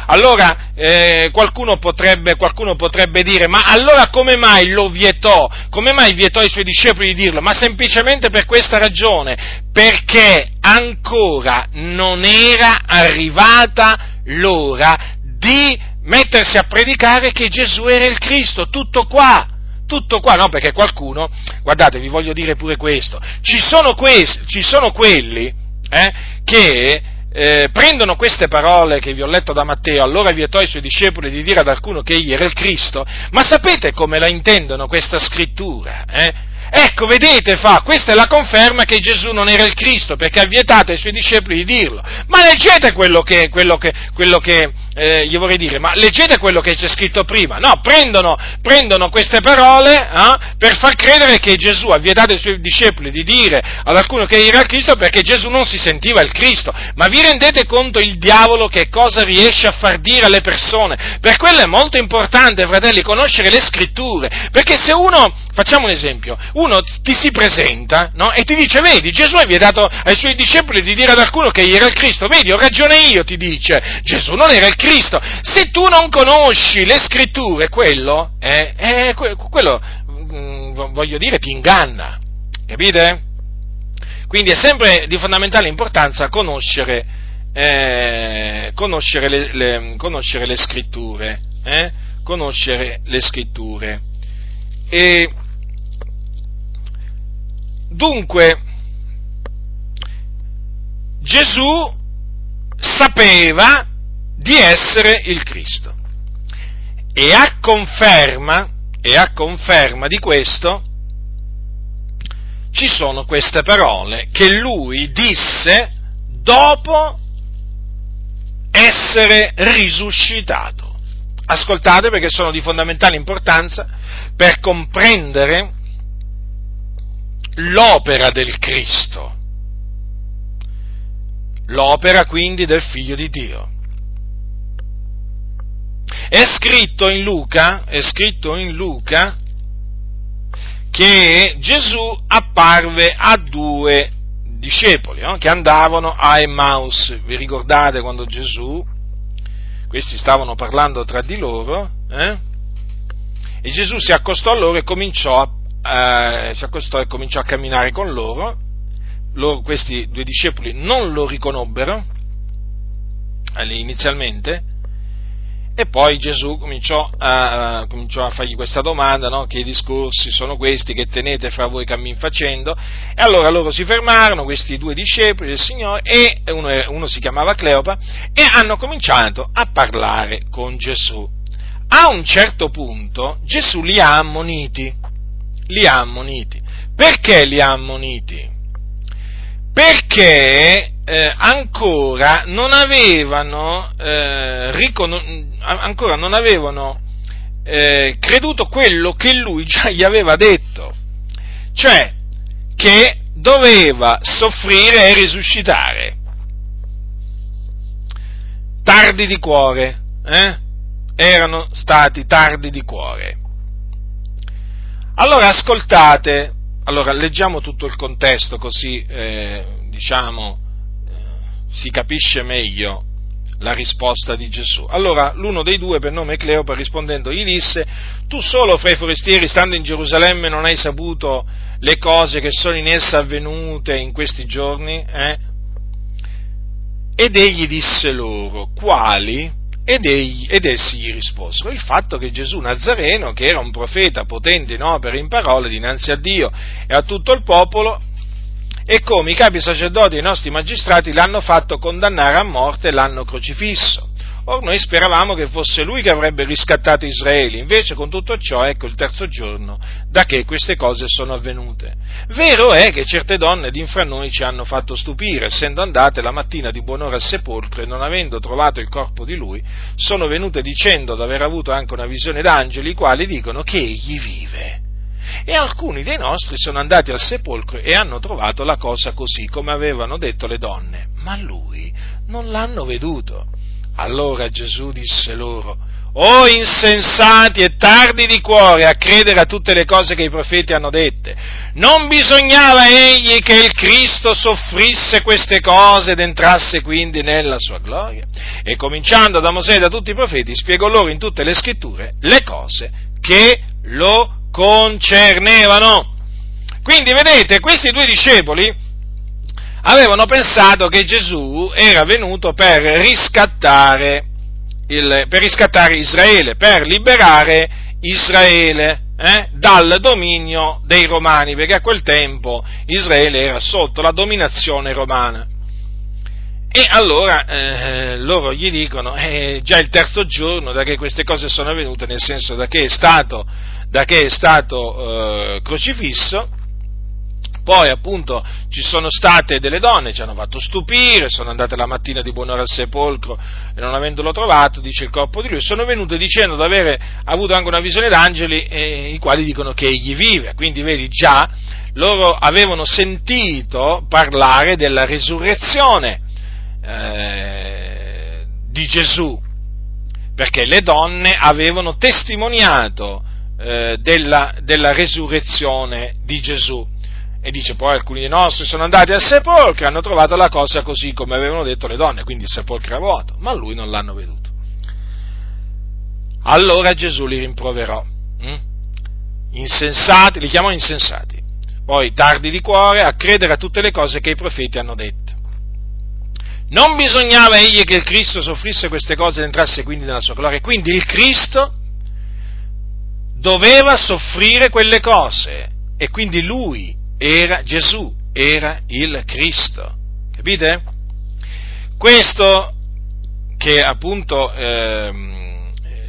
Allora eh, qualcuno, potrebbe, qualcuno, potrebbe, dire, ma allora come mai lo vietò? Come mai vietò ai suoi discepoli di dirlo? Ma semplicemente per questa ragione, perché ancora non era arrivata l'ora di mettersi a predicare che Gesù era il Cristo, tutto qua. Tutto qua, no? Perché qualcuno, guardate, vi voglio dire pure questo, ci sono, questi, ci sono quelli eh, che eh, prendono queste parole che vi ho letto da Matteo, allora vietò ai suoi discepoli di dire ad alcuno che egli era il Cristo, ma sapete come la intendono questa scrittura? Eh? Ecco, vedete, fa, questa è la conferma che Gesù non era il Cristo, perché ha vietato ai suoi discepoli di dirlo. Ma leggete quello che, quello che, quello che eh, gli vorrei dire, ma leggete quello che c'è scritto prima. No, prendono, prendono queste parole eh, per far credere che Gesù ha vietato ai suoi discepoli di dire ad alcuno che era il Cristo perché Gesù non si sentiva il Cristo. Ma vi rendete conto il diavolo che cosa riesce a far dire alle persone? Per quello è molto importante, fratelli, conoscere le scritture, perché se uno, facciamo un esempio, uno ti si presenta no? e ti dice, vedi, Gesù ha vietato ai suoi discepoli di dire ad alcuno che era il Cristo, vedi, ho ragione io, ti dice, Gesù non era il Cristo. Se tu non conosci le scritture, quello, eh, eh, quello mm, voglio dire, ti inganna, capite? Quindi è sempre di fondamentale importanza conoscere, eh, conoscere, le, le, conoscere le, scritture, eh? conoscere le scritture. E Dunque, Gesù sapeva di essere il Cristo e a conferma, e a conferma di questo ci sono queste parole che lui disse dopo essere risuscitato. Ascoltate perché sono di fondamentale importanza per comprendere l'opera del Cristo, l'opera quindi del Figlio di Dio. È scritto in Luca, è scritto in Luca che Gesù apparve a due discepoli no? che andavano a Emmaus. Vi ricordate quando Gesù, questi stavano parlando tra di loro, eh? e Gesù si accostò a loro e cominciò a eh, e cominciò a camminare con loro. loro. Questi due discepoli non lo riconobbero inizialmente e poi Gesù cominciò a, cominciò a fargli questa domanda, no? che discorsi sono questi che tenete fra voi cammin facendo? E allora loro si fermarono, questi due discepoli del Signore, e uno, uno si chiamava Cleopa, e hanno cominciato a parlare con Gesù. A un certo punto Gesù li ha ammoniti li ha ammoniti. Perché li ha ammoniti? Perché eh, ancora non avevano, eh, ricon- ancora non avevano eh, creduto quello che lui già gli aveva detto, cioè che doveva soffrire e risuscitare. Tardi di cuore, eh? erano stati tardi di cuore. Allora ascoltate, allora leggiamo tutto il contesto così eh, diciamo si capisce meglio la risposta di Gesù. Allora l'uno dei due, per nome Cleopa, rispondendo, gli disse, tu solo fra i forestieri, stando in Gerusalemme, non hai saputo le cose che sono in essa avvenute in questi giorni? Eh? Ed egli disse loro, quali? Ed, egli, ed, essi gli risposero il fatto che Gesù Nazareno, che era un profeta potente in opere e in parole dinanzi a Dio e a tutto il popolo, e come i capi sacerdoti e i nostri magistrati l'hanno fatto condannare a morte e l'hanno crocifisso. Or noi speravamo che fosse lui che avrebbe riscattato Israele, invece con tutto ciò ecco il terzo giorno da che queste cose sono avvenute. Vero è che certe donne d'infra noi ci hanno fatto stupire, essendo andate la mattina di buon'ora al sepolcro e non avendo trovato il corpo di lui, sono venute dicendo di aver avuto anche una visione d'angeli, i quali dicono che egli vive. E alcuni dei nostri sono andati al sepolcro e hanno trovato la cosa così come avevano detto le donne, ma lui non l'hanno veduto. Allora Gesù disse loro, o oh insensati e tardi di cuore a credere a tutte le cose che i profeti hanno dette. Non bisognava egli che il Cristo soffrisse queste cose ed entrasse quindi nella sua gloria? E cominciando da Mosè e da tutti i profeti, spiegò loro in tutte le scritture le cose che lo concernevano. Quindi vedete, questi due discepoli avevano pensato che Gesù era venuto per riscattare, il, per riscattare Israele, per liberare Israele eh, dal dominio dei romani, perché a quel tempo Israele era sotto la dominazione romana. E allora eh, loro gli dicono, eh, già il terzo giorno da che queste cose sono avvenute, nel senso da che è stato da che è stato eh, crocifisso, poi appunto ci sono state delle donne, ci hanno fatto stupire, sono andate la mattina di buon'ora al sepolcro e non avendolo trovato, dice il corpo di lui, sono venute dicendo di avere avuto anche una visione d'angeli eh, i quali dicono che egli vive, quindi vedi già loro avevano sentito parlare della risurrezione eh, di Gesù, perché le donne avevano testimoniato eh, della, della resurrezione di Gesù. E dice poi alcuni dei nostri sono andati al sepolcro e hanno trovato la cosa così come avevano detto le donne, quindi il sepolcro era vuoto, ma lui non l'hanno veduto. Allora Gesù li rimproverò, hm? insensati, li chiamò insensati, poi tardi di cuore a credere a tutte le cose che i profeti hanno detto. Non bisognava egli che il Cristo soffrisse queste cose ed entrasse quindi nella sua gloria, quindi il Cristo doveva soffrire quelle cose e quindi lui era Gesù, era il Cristo. Capite? Questo che appunto eh,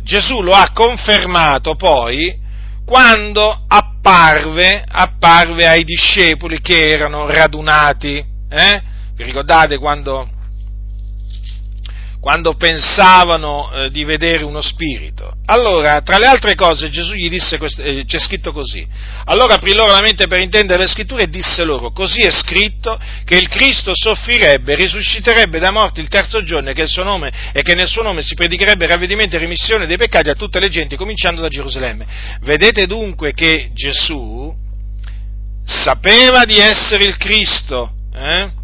Gesù lo ha confermato poi quando apparve, apparve ai discepoli che erano radunati. Eh? Vi ricordate quando quando pensavano eh, di vedere uno spirito. Allora, tra le altre cose, Gesù gli disse, questo, eh, c'è scritto così, allora aprì loro la mente per intendere le scritture e disse loro, così è scritto che il Cristo soffrirebbe, risusciterebbe da morti il terzo giorno che, nome, e che nel suo nome si predicherebbe ravvedimento e remissione dei peccati a tutte le genti, cominciando da Gerusalemme. Vedete dunque che Gesù sapeva di essere il Cristo, eh?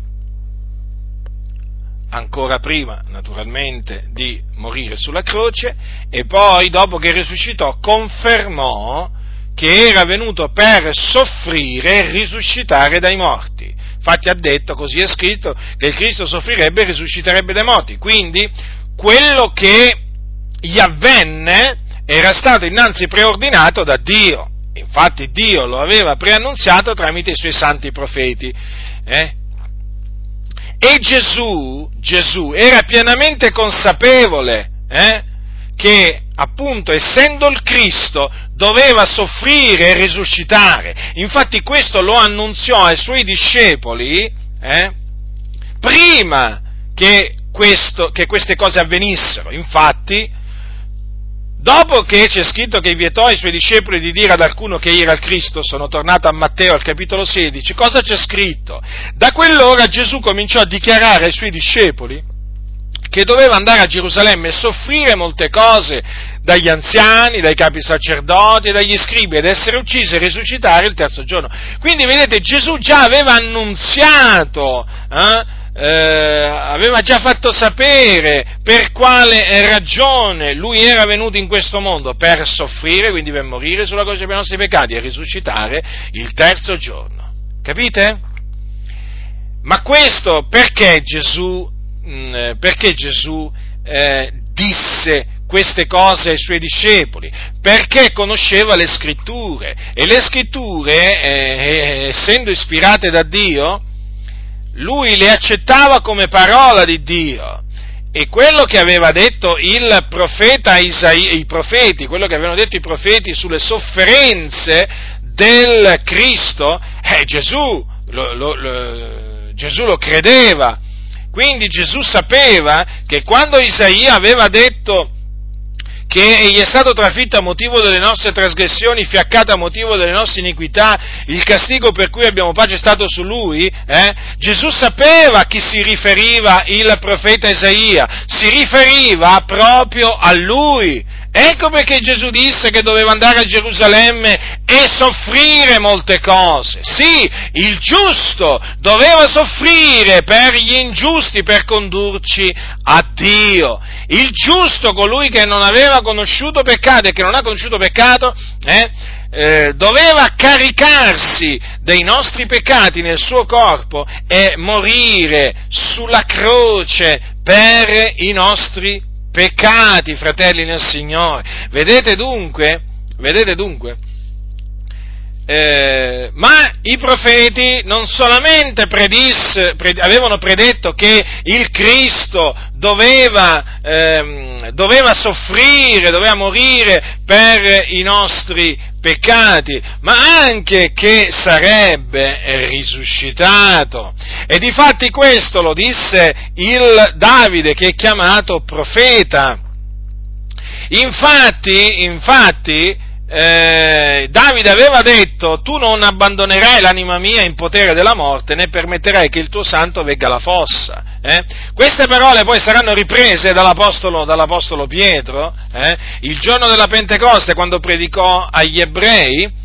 Ancora prima naturalmente di morire sulla croce e poi dopo che risuscitò confermò che era venuto per soffrire e risuscitare dai morti. Infatti ha detto, così è scritto, che il Cristo soffrirebbe e risusciterebbe dai morti. Quindi quello che gli avvenne era stato innanzi preordinato da Dio. Infatti Dio lo aveva preannunziato tramite i suoi santi profeti. Eh? E Gesù, Gesù era pienamente consapevole eh, che appunto essendo il Cristo doveva soffrire e risuscitare. Infatti questo lo annunziò ai suoi discepoli eh, prima che, questo, che queste cose avvenissero. Infatti Dopo che c'è scritto che vietò ai suoi discepoli di dire ad alcuno che era il Cristo, sono tornato a Matteo al capitolo 16, cosa c'è scritto? Da quell'ora Gesù cominciò a dichiarare ai suoi discepoli che doveva andare a Gerusalemme e soffrire molte cose dagli anziani, dai capi sacerdoti e dagli scribi ed essere ucciso e risuscitare il terzo giorno. Quindi vedete Gesù già aveva annunziato eh, eh, aveva già fatto sapere per quale ragione lui era venuto in questo mondo, per soffrire, quindi per morire sulla croce per i nostri peccati e risuscitare il terzo giorno. Capite? Ma questo perché Gesù, mh, mm, perché Gesù eh, disse queste cose ai suoi discepoli? Perché conosceva le scritture e le scritture, eh, essendo ispirate da Dio, lui le accettava come parola di Dio e quello che aveva detto il profeta Isaia, i profeti, quello che avevano detto i profeti sulle sofferenze del Cristo, eh, Gesù lo, lo, lo, Gesù lo credeva. Quindi Gesù sapeva che quando Isaia aveva detto che egli è stato trafitto a motivo delle nostre trasgressioni, fiaccato a motivo delle nostre iniquità, il castigo per cui abbiamo pace è stato su lui, eh? Gesù sapeva a chi si riferiva il profeta Isaia, si riferiva proprio a lui. Ecco perché Gesù disse che doveva andare a Gerusalemme e soffrire molte cose. Sì, il giusto doveva soffrire per gli ingiusti per condurci a Dio. Il giusto, colui che non aveva conosciuto peccato e che non ha conosciuto peccato, eh, eh, doveva caricarsi dei nostri peccati nel suo corpo e morire sulla croce per i nostri peccati, fratelli nel Signore. Vedete dunque, vedete dunque, eh, ma i profeti non solamente predisse, pred, avevano predetto che il Cristo doveva, ehm, doveva soffrire, doveva morire per i nostri peccati, ma anche che sarebbe risuscitato. E difatti questo lo disse il Davide che è chiamato profeta. Infatti, infatti, eh, Davide aveva detto, tu non abbandonerai l'anima mia in potere della morte, né permetterai che il tuo santo vegga alla fossa. Eh? Queste parole poi saranno riprese dall'Apostolo, dall'Apostolo Pietro, eh? il giorno della Pentecoste, quando predicò agli ebrei,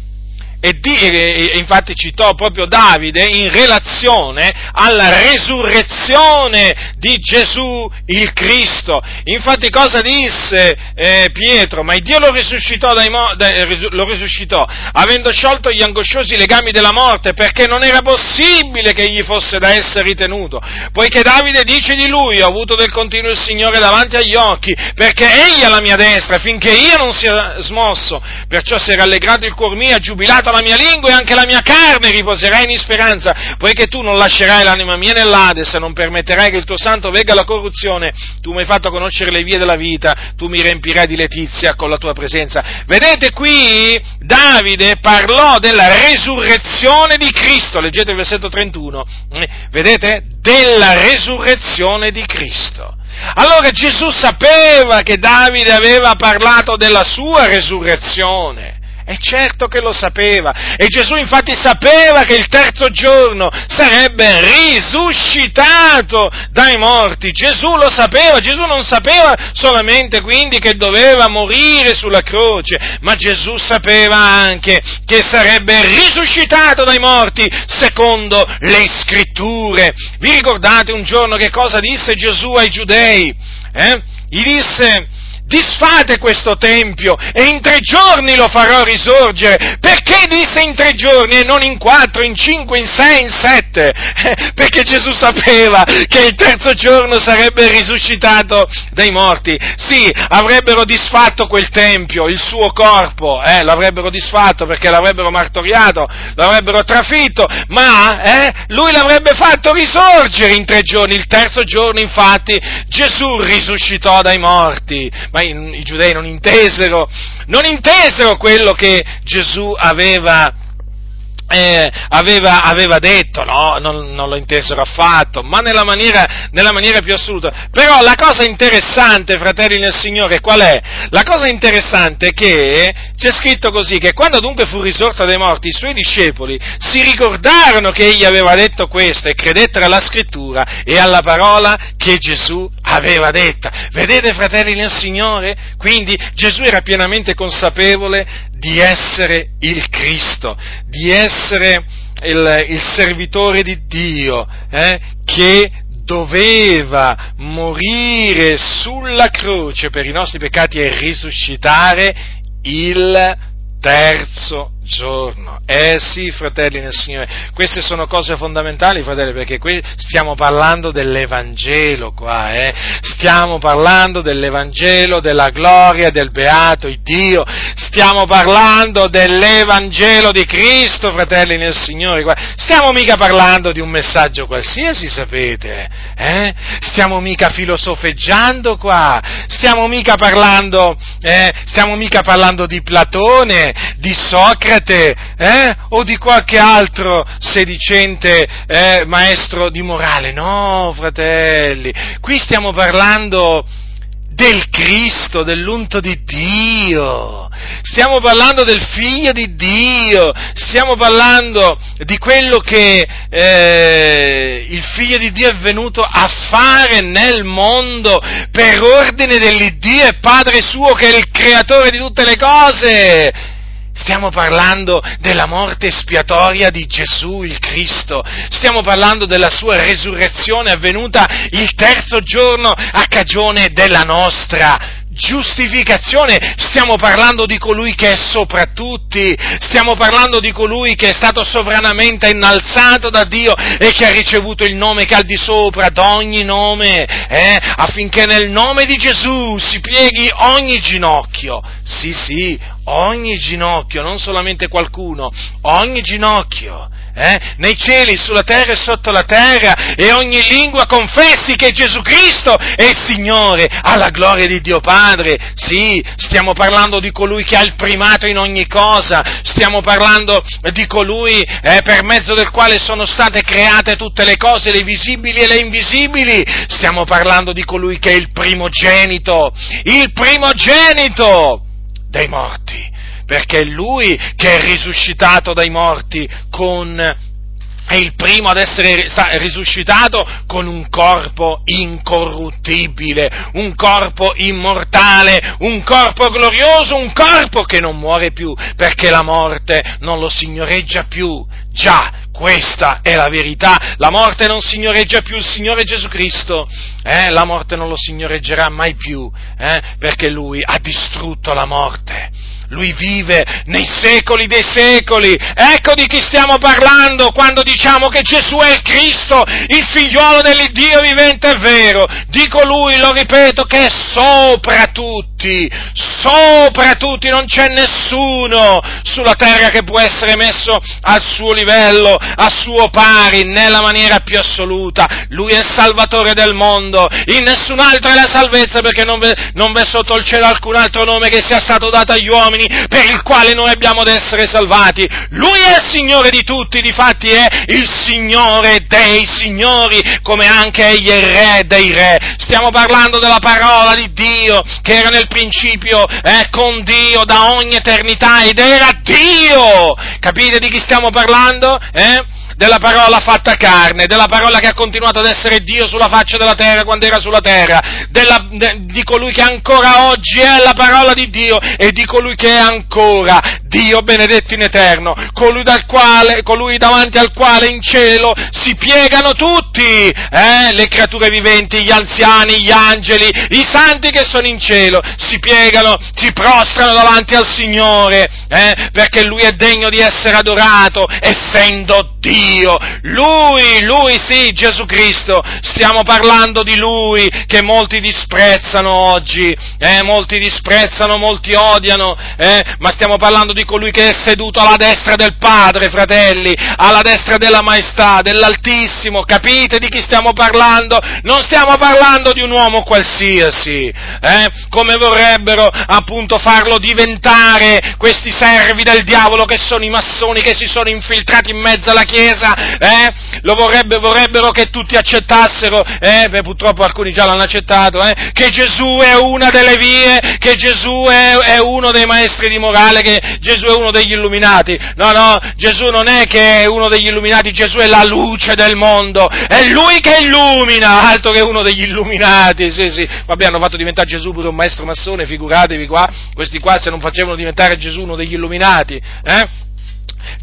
e, di, e, infatti citò proprio Davide in relazione alla resurrezione di Gesù il Cristo. Infatti cosa disse eh, Pietro? Ma Dio lo risuscitò, dai, lo risuscitò, avendo sciolto gli angosciosi legami della morte, perché non era possibile che gli fosse da essere ritenuto, poiché Davide dice di lui, ho avuto del continuo il Signore davanti agli occhi, perché egli è alla mia destra, finché io non sia smosso, perciò si è rallegrato il cuor mio, ha la mia lingua e anche la mia carne riposerà in speranza, poiché tu non lascerai l'anima mia nell'Ades e non permetterai che il tuo santo vegga alla corruzione, tu mi hai fatto conoscere le vie della vita, tu mi riempirai di letizia con la tua presenza. Vedete qui Davide parlò della resurrezione di Cristo, leggete il versetto 31, eh, vedete? Della resurrezione di Cristo. Allora Gesù sapeva che Davide aveva parlato della sua resurrezione. E certo che lo sapeva. E Gesù infatti sapeva che il terzo giorno sarebbe risuscitato dai morti. Gesù lo sapeva. Gesù non sapeva solamente quindi che doveva morire sulla croce, ma Gesù sapeva anche che sarebbe risuscitato dai morti secondo le scritture. Vi ricordate un giorno che cosa disse Gesù ai giudei? Eh? Gli disse, disfate questo tempio e in tre giorni lo farò risorgere. Perché disse in tre giorni e non in quattro, in cinque, in sei, in sette? Eh, perché Gesù sapeva che il terzo giorno sarebbe risuscitato dai morti. Sì, avrebbero disfatto quel tempio, il suo corpo, eh, l'avrebbero disfatto perché l'avrebbero martoriato, l'avrebbero trafitto, ma eh, lui l'avrebbe fatto risorgere in tre giorni. Il terzo giorno, infatti, Gesù risuscitò dai morti. Ma i, i giudei non intesero, non intesero quello che Gesù aveva eh, aveva, aveva, detto, no, non, non, lo intesero affatto, ma nella maniera, nella maniera, più assoluta. Però la cosa interessante, fratelli nel Signore, qual è? La cosa interessante è che c'è scritto così, che quando dunque fu risorto dai morti, i suoi discepoli si ricordarono che egli aveva detto questo e credettero alla scrittura e alla parola che Gesù aveva detta. Vedete, fratelli nel Signore? Quindi Gesù era pienamente consapevole di essere il Cristo, di essere il, il servitore di Dio, eh, che doveva morire sulla croce per i nostri peccati e risuscitare il terzo giorno. Eh sì, fratelli nel Signore, queste sono cose fondamentali, fratelli, perché qui stiamo parlando dell'Evangelo qua, eh? Stiamo parlando dell'Evangelo, della gloria del beato Dio, stiamo parlando dell'Evangelo di Cristo, fratelli nel Signore, qua. stiamo mica parlando di un messaggio qualsiasi, sapete, eh? Stiamo mica filosofeggiando qua, stiamo mica parlando, eh? Stiamo mica parlando di Platone, di Socrate, Socrate eh? o di qualche altro sedicente eh, maestro di morale. No, fratelli, qui stiamo parlando del Cristo, dell'unto di Dio, stiamo parlando del Figlio di Dio, stiamo parlando di quello che eh, il Figlio di Dio è venuto a fare nel mondo per ordine dell'Iddio e Padre suo che è il creatore di tutte le cose. Stiamo parlando della morte espiatoria di Gesù il Cristo, stiamo parlando della sua resurrezione avvenuta il terzo giorno a cagione della nostra giustificazione, stiamo parlando di colui che è sopra tutti, stiamo parlando di colui che è stato sovranamente innalzato da Dio e che ha ricevuto il nome che ha di sopra d'ogni nome, eh, affinché nel nome di Gesù si pieghi ogni ginocchio, sì sì, ogni ginocchio, non solamente qualcuno, ogni ginocchio eh? nei cieli, sulla terra e sotto la terra, e ogni lingua confessi che Gesù Cristo è il Signore, alla gloria di Dio Padre. Sì, stiamo parlando di colui che ha il primato in ogni cosa, stiamo parlando di colui eh, per mezzo del quale sono state create tutte le cose, le visibili e le invisibili, stiamo parlando di colui che è il primogenito, il primogenito dei morti perché è Lui che è risuscitato dai morti con è il primo ad essere risuscitato con un corpo incorruttibile, un corpo immortale, un corpo glorioso, un corpo che non muore più, perché la morte non lo signoreggia più. Già, questa è la verità, la morte non signoreggia più il Signore Gesù Cristo, eh? la morte non lo signoreggerà mai più, eh? perché Lui ha distrutto la morte lui vive nei secoli dei secoli. Ecco di chi stiamo parlando quando diciamo che Gesù è il Cristo, il figliuolo dell'Iddio vivente e vero. Dico lui, lo ripeto, che è sopra tutti, sopra tutti, non c'è nessuno sulla terra che può essere messo al suo livello, a suo pari, nella maniera più assoluta. Lui è il Salvatore del mondo, in nessun altro è la salvezza perché non v'è, sotto il cielo alcun altro nome che sia stato dato agli uomini per il quale noi abbiamo ad essere salvati. Lui è il Signore di tutti, difatti è il Signore dei Signori, come anche egli è il Re dei Re. Stiamo parlando della parola di Dio che era nel principio eh, con Dio da ogni eternità ed era Dio. Capite di chi stiamo parlando? Eh? della parola fatta carne, della parola che ha continuato ad essere Dio sulla faccia della terra quando era sulla terra, della, de, di colui che ancora oggi è la parola di Dio e di colui che è ancora Dio benedetto in eterno, colui, quale, colui davanti al quale in cielo si piegano tutti, eh, le creature viventi, gli anziani, gli angeli, i santi che sono in cielo, si piegano, si prostrano davanti al Signore, eh, perché Lui è degno di essere adorato, essendo Dio. Lui, Lui sì, Gesù Cristo, stiamo parlando di Lui che molti disprezzano oggi, eh, molti disprezzano, molti odiano, eh, ma stiamo parlando di colui che è seduto alla destra del Padre, fratelli, alla destra della Maestà, dell'Altissimo, capite di chi stiamo parlando? Non stiamo parlando di un uomo qualsiasi, eh, come vorrebbero appunto farlo diventare questi servi del diavolo che sono i massoni che si sono infiltrati in mezzo alla Chiesa, eh? Lo vorrebbe, vorrebbero che tutti accettassero, eh? Beh, purtroppo alcuni già l'hanno accettato, eh? Che Gesù è una delle vie, che Gesù è, è, uno dei maestri di morale, che Gesù è uno degli illuminati. No, no, Gesù non è che è uno degli illuminati, Gesù è la luce del mondo, è Lui che illumina, altro che uno degli illuminati, sì, sì. Vabbè, hanno fatto diventare Gesù pure un maestro massone, figuratevi qua, questi qua se non facevano diventare Gesù uno degli illuminati, eh?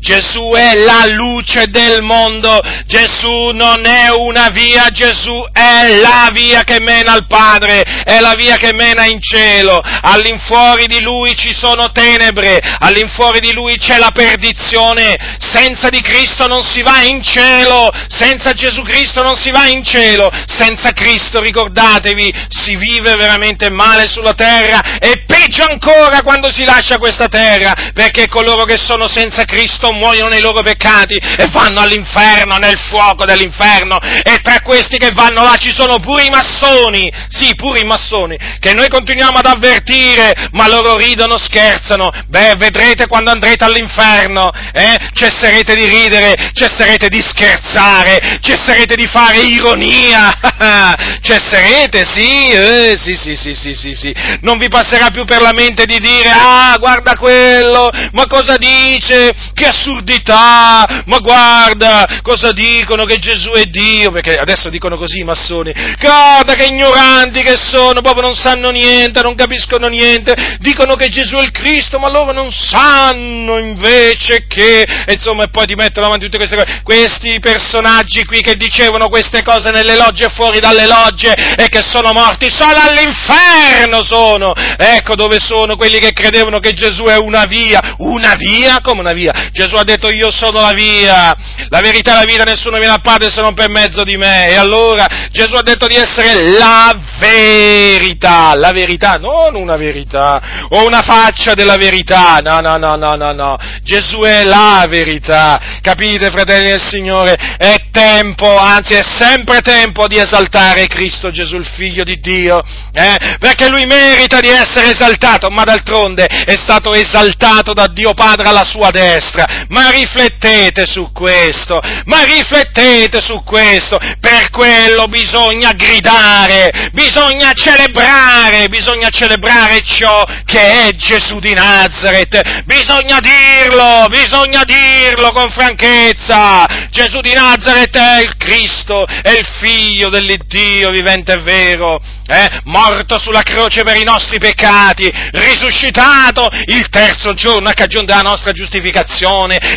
Gesù è la luce del mondo, Gesù non è una via, Gesù è la via che mena al Padre, è la via che mena in cielo, all'infuori di Lui ci sono tenebre, all'infuori di Lui c'è la perdizione, senza di Cristo non si va in cielo, senza Gesù Cristo non si va in cielo, senza Cristo ricordatevi, si vive veramente male sulla terra e peggio ancora quando si lascia questa terra, perché coloro che sono senza Cristo muoiono nei loro peccati e vanno all'inferno, nel fuoco dell'inferno, e tra questi che vanno là ci sono pure i massoni, sì, pure i massoni, che noi continuiamo ad avvertire, ma loro ridono, scherzano, beh, vedrete quando andrete all'inferno, eh, cesserete di ridere, cesserete di scherzare, cesserete di fare ironia, cesserete, sì, eh, sì, sì, sì, sì, sì, sì, non vi passerà più per la mente di dire, ah, guarda quello, ma cosa dice? Che assurdità! Ma guarda, cosa dicono che Gesù è Dio? Perché adesso dicono così i massoni. Guarda che ignoranti che sono, proprio non sanno niente, non capiscono niente. Dicono che Gesù è il Cristo, ma loro non sanno invece che, insomma, e poi ti mettono avanti tutte queste cose. Questi personaggi qui che dicevano queste cose nelle logge e fuori dalle logge e che sono morti, sono all'inferno sono. Ecco dove sono quelli che credevano che Gesù è una via. Una via? Come una via? Gesù ha detto io sono la via, la verità e la vita, nessuno viene al Padre se non per mezzo di me. E allora Gesù ha detto di essere la verità, la verità, non una verità, o una faccia della verità, no, no, no, no, no, no. Gesù è la verità, capite fratelli del Signore? È tempo, anzi è sempre tempo di esaltare Cristo Gesù, il Figlio di Dio, eh? perché Lui merita di essere esaltato, ma d'altronde è stato esaltato da Dio Padre alla sua destra. Ma riflettete su questo, ma riflettete su questo, per quello bisogna gridare, bisogna celebrare, bisogna celebrare ciò che è Gesù di Nazareth, bisogna dirlo, bisogna dirlo con franchezza, Gesù di Nazareth è il Cristo, è il figlio dell'Iddio vivente e vero, eh? morto sulla croce per i nostri peccati, risuscitato il terzo giorno a cagione della nostra giustificazione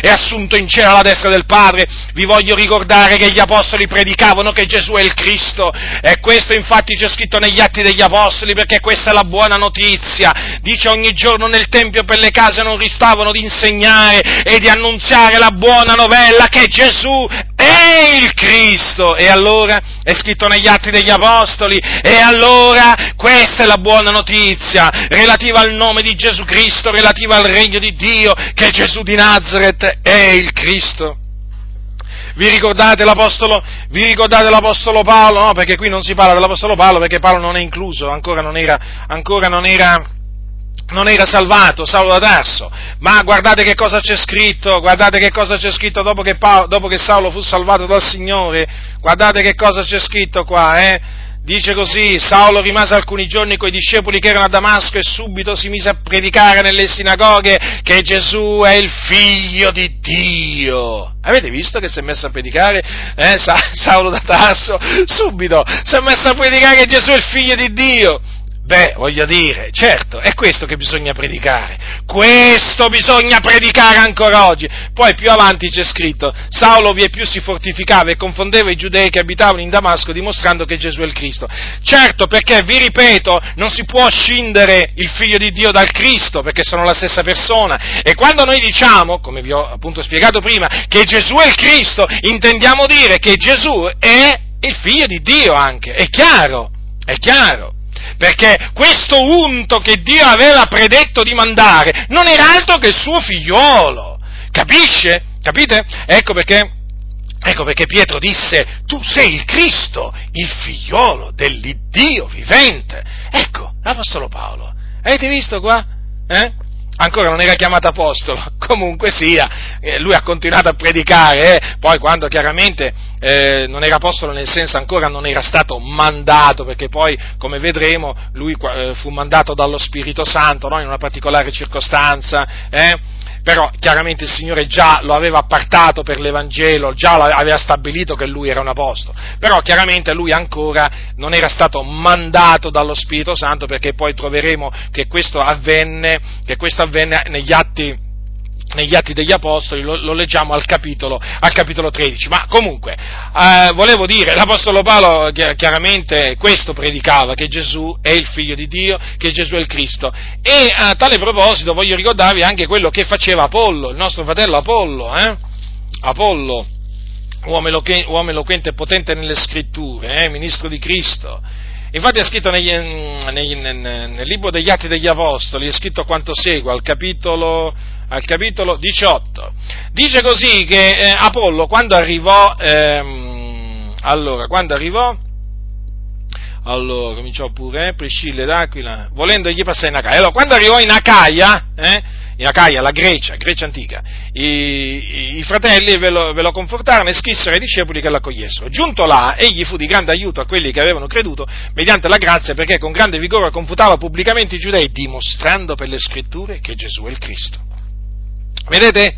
e assunto in cielo alla destra del Padre. Vi voglio ricordare che gli apostoli predicavano che Gesù è il Cristo e questo infatti c'è scritto negli atti degli apostoli perché questa è la buona notizia. Dice ogni giorno nel Tempio per le case non ristavano di insegnare e di annunziare la buona novella che Gesù è il Cristo. E allora è scritto negli atti degli apostoli e allora questa è la buona notizia relativa al nome di Gesù Cristo, relativa al regno di Dio, che Gesù di Nazareth è il Cristo. Vi ricordate l'Apostolo, vi ricordate l'Apostolo Paolo? No, perché qui non si parla dell'Apostolo Paolo perché Paolo non è incluso, ancora non era, ancora non era, non era salvato, Saulo da Tarso, ma guardate che cosa c'è scritto, guardate che cosa c'è scritto dopo che, Paolo, dopo che Saulo fu salvato dal Signore, guardate che cosa c'è scritto qua, eh? Dice così, Saulo rimase alcuni giorni coi discepoli che erano a Damasco e subito si mise a predicare nelle sinagoghe che Gesù è il figlio di Dio. Avete visto che si è messo a predicare? Eh, Saulo da Tasso? Subito si è messo a predicare che Gesù è il figlio di Dio. Beh, voglio dire, certo, è questo che bisogna predicare, questo bisogna predicare ancora oggi. Poi più avanti c'è scritto, Saulo vie più si fortificava e confondeva i giudei che abitavano in Damasco dimostrando che Gesù è il Cristo. Certo, perché, vi ripeto, non si può scindere il figlio di Dio dal Cristo, perché sono la stessa persona. E quando noi diciamo, come vi ho appunto spiegato prima, che Gesù è il Cristo, intendiamo dire che Gesù è il figlio di Dio anche, è chiaro, è chiaro perché questo unto che Dio aveva predetto di mandare non era altro che il suo figliolo. Capisce? Capite? Ecco perché, ecco perché Pietro disse, tu sei il Cristo, il figliolo dell'Iddio vivente. Ecco, l'Apostolo Paolo. Avete visto qua? Eh? Ancora non era chiamato apostolo, comunque sia, eh, lui ha continuato a predicare, eh, poi quando chiaramente eh, non era apostolo nel senso ancora non era stato mandato, perché poi come vedremo lui eh, fu mandato dallo Spirito Santo no? in una particolare circostanza, eh, però chiaramente il Signore già lo aveva appartato per l'Evangelo, già aveva stabilito che lui era un apostolo, però chiaramente lui ancora non era stato mandato dallo Spirito Santo perché poi troveremo che questo avvenne, che questo avvenne negli atti negli Atti degli Apostoli, lo, lo leggiamo al capitolo, al capitolo, 13. Ma comunque, eh, volevo dire, l'Apostolo Paolo chiaramente questo predicava, che Gesù è il Figlio di Dio, che Gesù è il Cristo. E a tale proposito voglio ricordarvi anche quello che faceva Apollo, il nostro fratello Apollo, eh? Apollo, uomo eloquente, e potente nelle scritture, eh? ministro di Cristo. Infatti è scritto negli, negli, nel, nel libro degli Atti degli Apostoli, è scritto quanto segue, al capitolo al capitolo 18. Dice così che eh, Apollo quando arrivò, ehm, allora, quando arrivò, allora, cominciò pure, eh, Priscilla d'Aquila, volendo gli passare in Acaia. Allora, quando arrivò in Acaia, eh, in Acaia, la Grecia, Grecia antica, i, i, i fratelli ve lo, ve lo, confortarono e scrissero ai discepoli che l'accogliessero. Giunto là, egli fu di grande aiuto a quelli che avevano creduto mediante la grazia perché con grande vigore confutava pubblicamente i giudei, dimostrando per le scritture che Gesù è il Cristo. Vedete?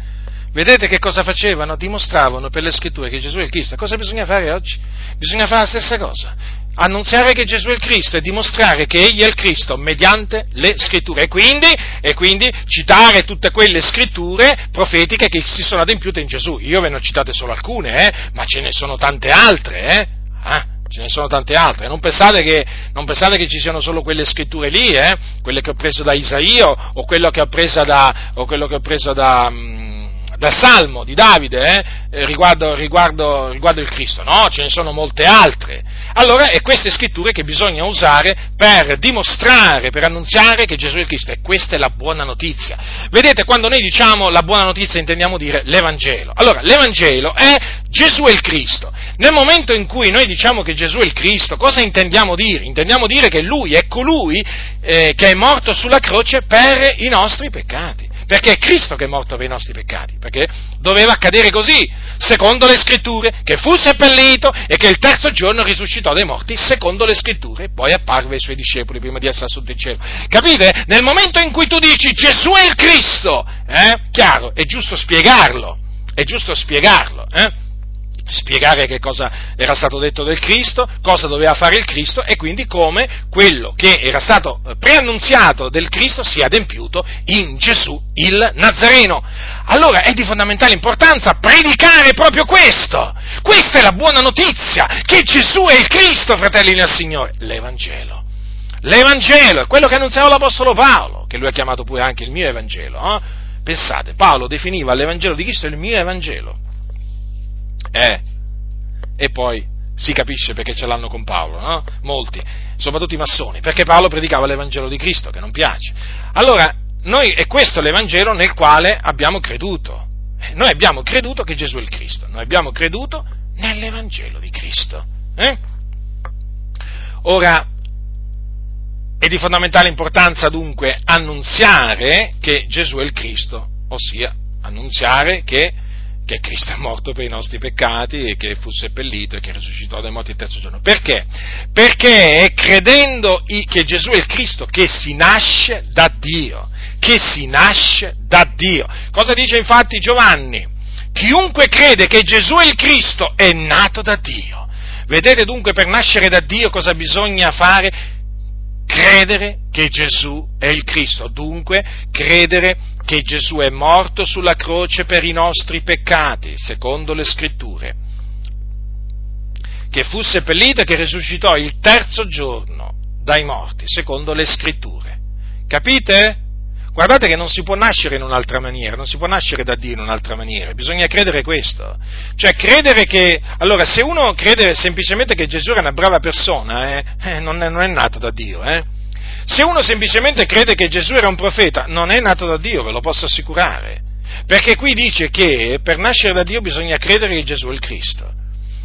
Vedete che cosa facevano? Dimostravano per le scritture che Gesù è il Cristo. Cosa bisogna fare oggi? Bisogna fare la stessa cosa. Annunziare che Gesù è il Cristo e dimostrare che Egli è il Cristo mediante le scritture. E quindi, e quindi citare tutte quelle scritture profetiche che si sono adempiute in Gesù. Io ve ne ho citate solo alcune, eh? ma ce ne sono tante altre. Eh? Ah, ce ne sono tante altre. Non pensate che, non pensate che ci siano solo quelle scritture lì, eh? quelle che ho preso da Isaio o quello che ho preso da, o quello che ho preso da, mm, da Salmo di Davide eh? eh? riguardo, riguardo, riguardo il Cristo. No, ce ne sono molte altre. Allora è queste scritture che bisogna usare per dimostrare, per annunziare che Gesù è il Cristo e questa è la buona notizia. Vedete, quando noi diciamo la buona notizia intendiamo dire l'Evangelo. Allora, l'Evangelo è Gesù è il Cristo. Nel momento in cui noi diciamo che Gesù è il Cristo, cosa intendiamo dire? Intendiamo dire che Lui è colui eh, che è morto sulla croce per i nostri peccati. Perché è Cristo che è morto per i nostri peccati, perché doveva accadere così, secondo le scritture, che fu seppellito e che il terzo giorno risuscitò dai morti, secondo le scritture, e poi apparve ai suoi discepoli prima di essere sotto il cielo. Capite? Nel momento in cui tu dici Gesù è il Cristo, eh, chiaro, è giusto spiegarlo, è giusto spiegarlo, eh? Spiegare che cosa era stato detto del Cristo, cosa doveva fare il Cristo e quindi come quello che era stato preannunziato del Cristo sia adempiuto in Gesù il Nazareno. Allora è di fondamentale importanza predicare proprio questo. Questa è la buona notizia, che Gesù è il Cristo, fratelli del Signore, l'Evangelo. L'Evangelo è quello che annunziava l'Apostolo Paolo, che lui ha chiamato pure anche il mio Evangelo. Eh? Pensate, Paolo definiva l'Evangelo di Cristo il mio Evangelo. Eh, e poi si capisce perché ce l'hanno con Paolo, no? Molti, soprattutto i massoni, perché Paolo predicava l'Evangelo di Cristo, che non piace. Allora, noi, è questo l'Evangelo nel quale abbiamo creduto. Eh, noi abbiamo creduto che Gesù è il Cristo, noi abbiamo creduto nell'Evangelo di Cristo. Eh? Ora, è di fondamentale importanza dunque annunziare che Gesù è il Cristo, ossia annunziare che che Cristo è morto per i nostri peccati e che fu seppellito e che risuscitò dai morti il terzo giorno. Perché? Perché credendo che Gesù è il Cristo che si nasce da Dio, che si nasce da Dio. Cosa dice infatti Giovanni? Chiunque crede che Gesù è il Cristo è nato da Dio. Vedete dunque per nascere da Dio cosa bisogna fare? Credere che Gesù è il Cristo, dunque credere che Gesù è morto sulla croce per i nostri peccati, secondo le scritture, che fu seppellito e che risuscitò il terzo giorno dai morti, secondo le scritture. Capite? Guardate che non si può nascere in un'altra maniera, non si può nascere da Dio in un'altra maniera, bisogna credere questo. Cioè credere che, allora se uno crede semplicemente che Gesù era una brava persona, eh, eh, non, è, non, è, nato da Dio, eh. Se uno semplicemente crede che Gesù era un profeta, non è nato da Dio, ve lo posso assicurare. Perché qui dice che per nascere da Dio bisogna credere che Gesù è il Cristo.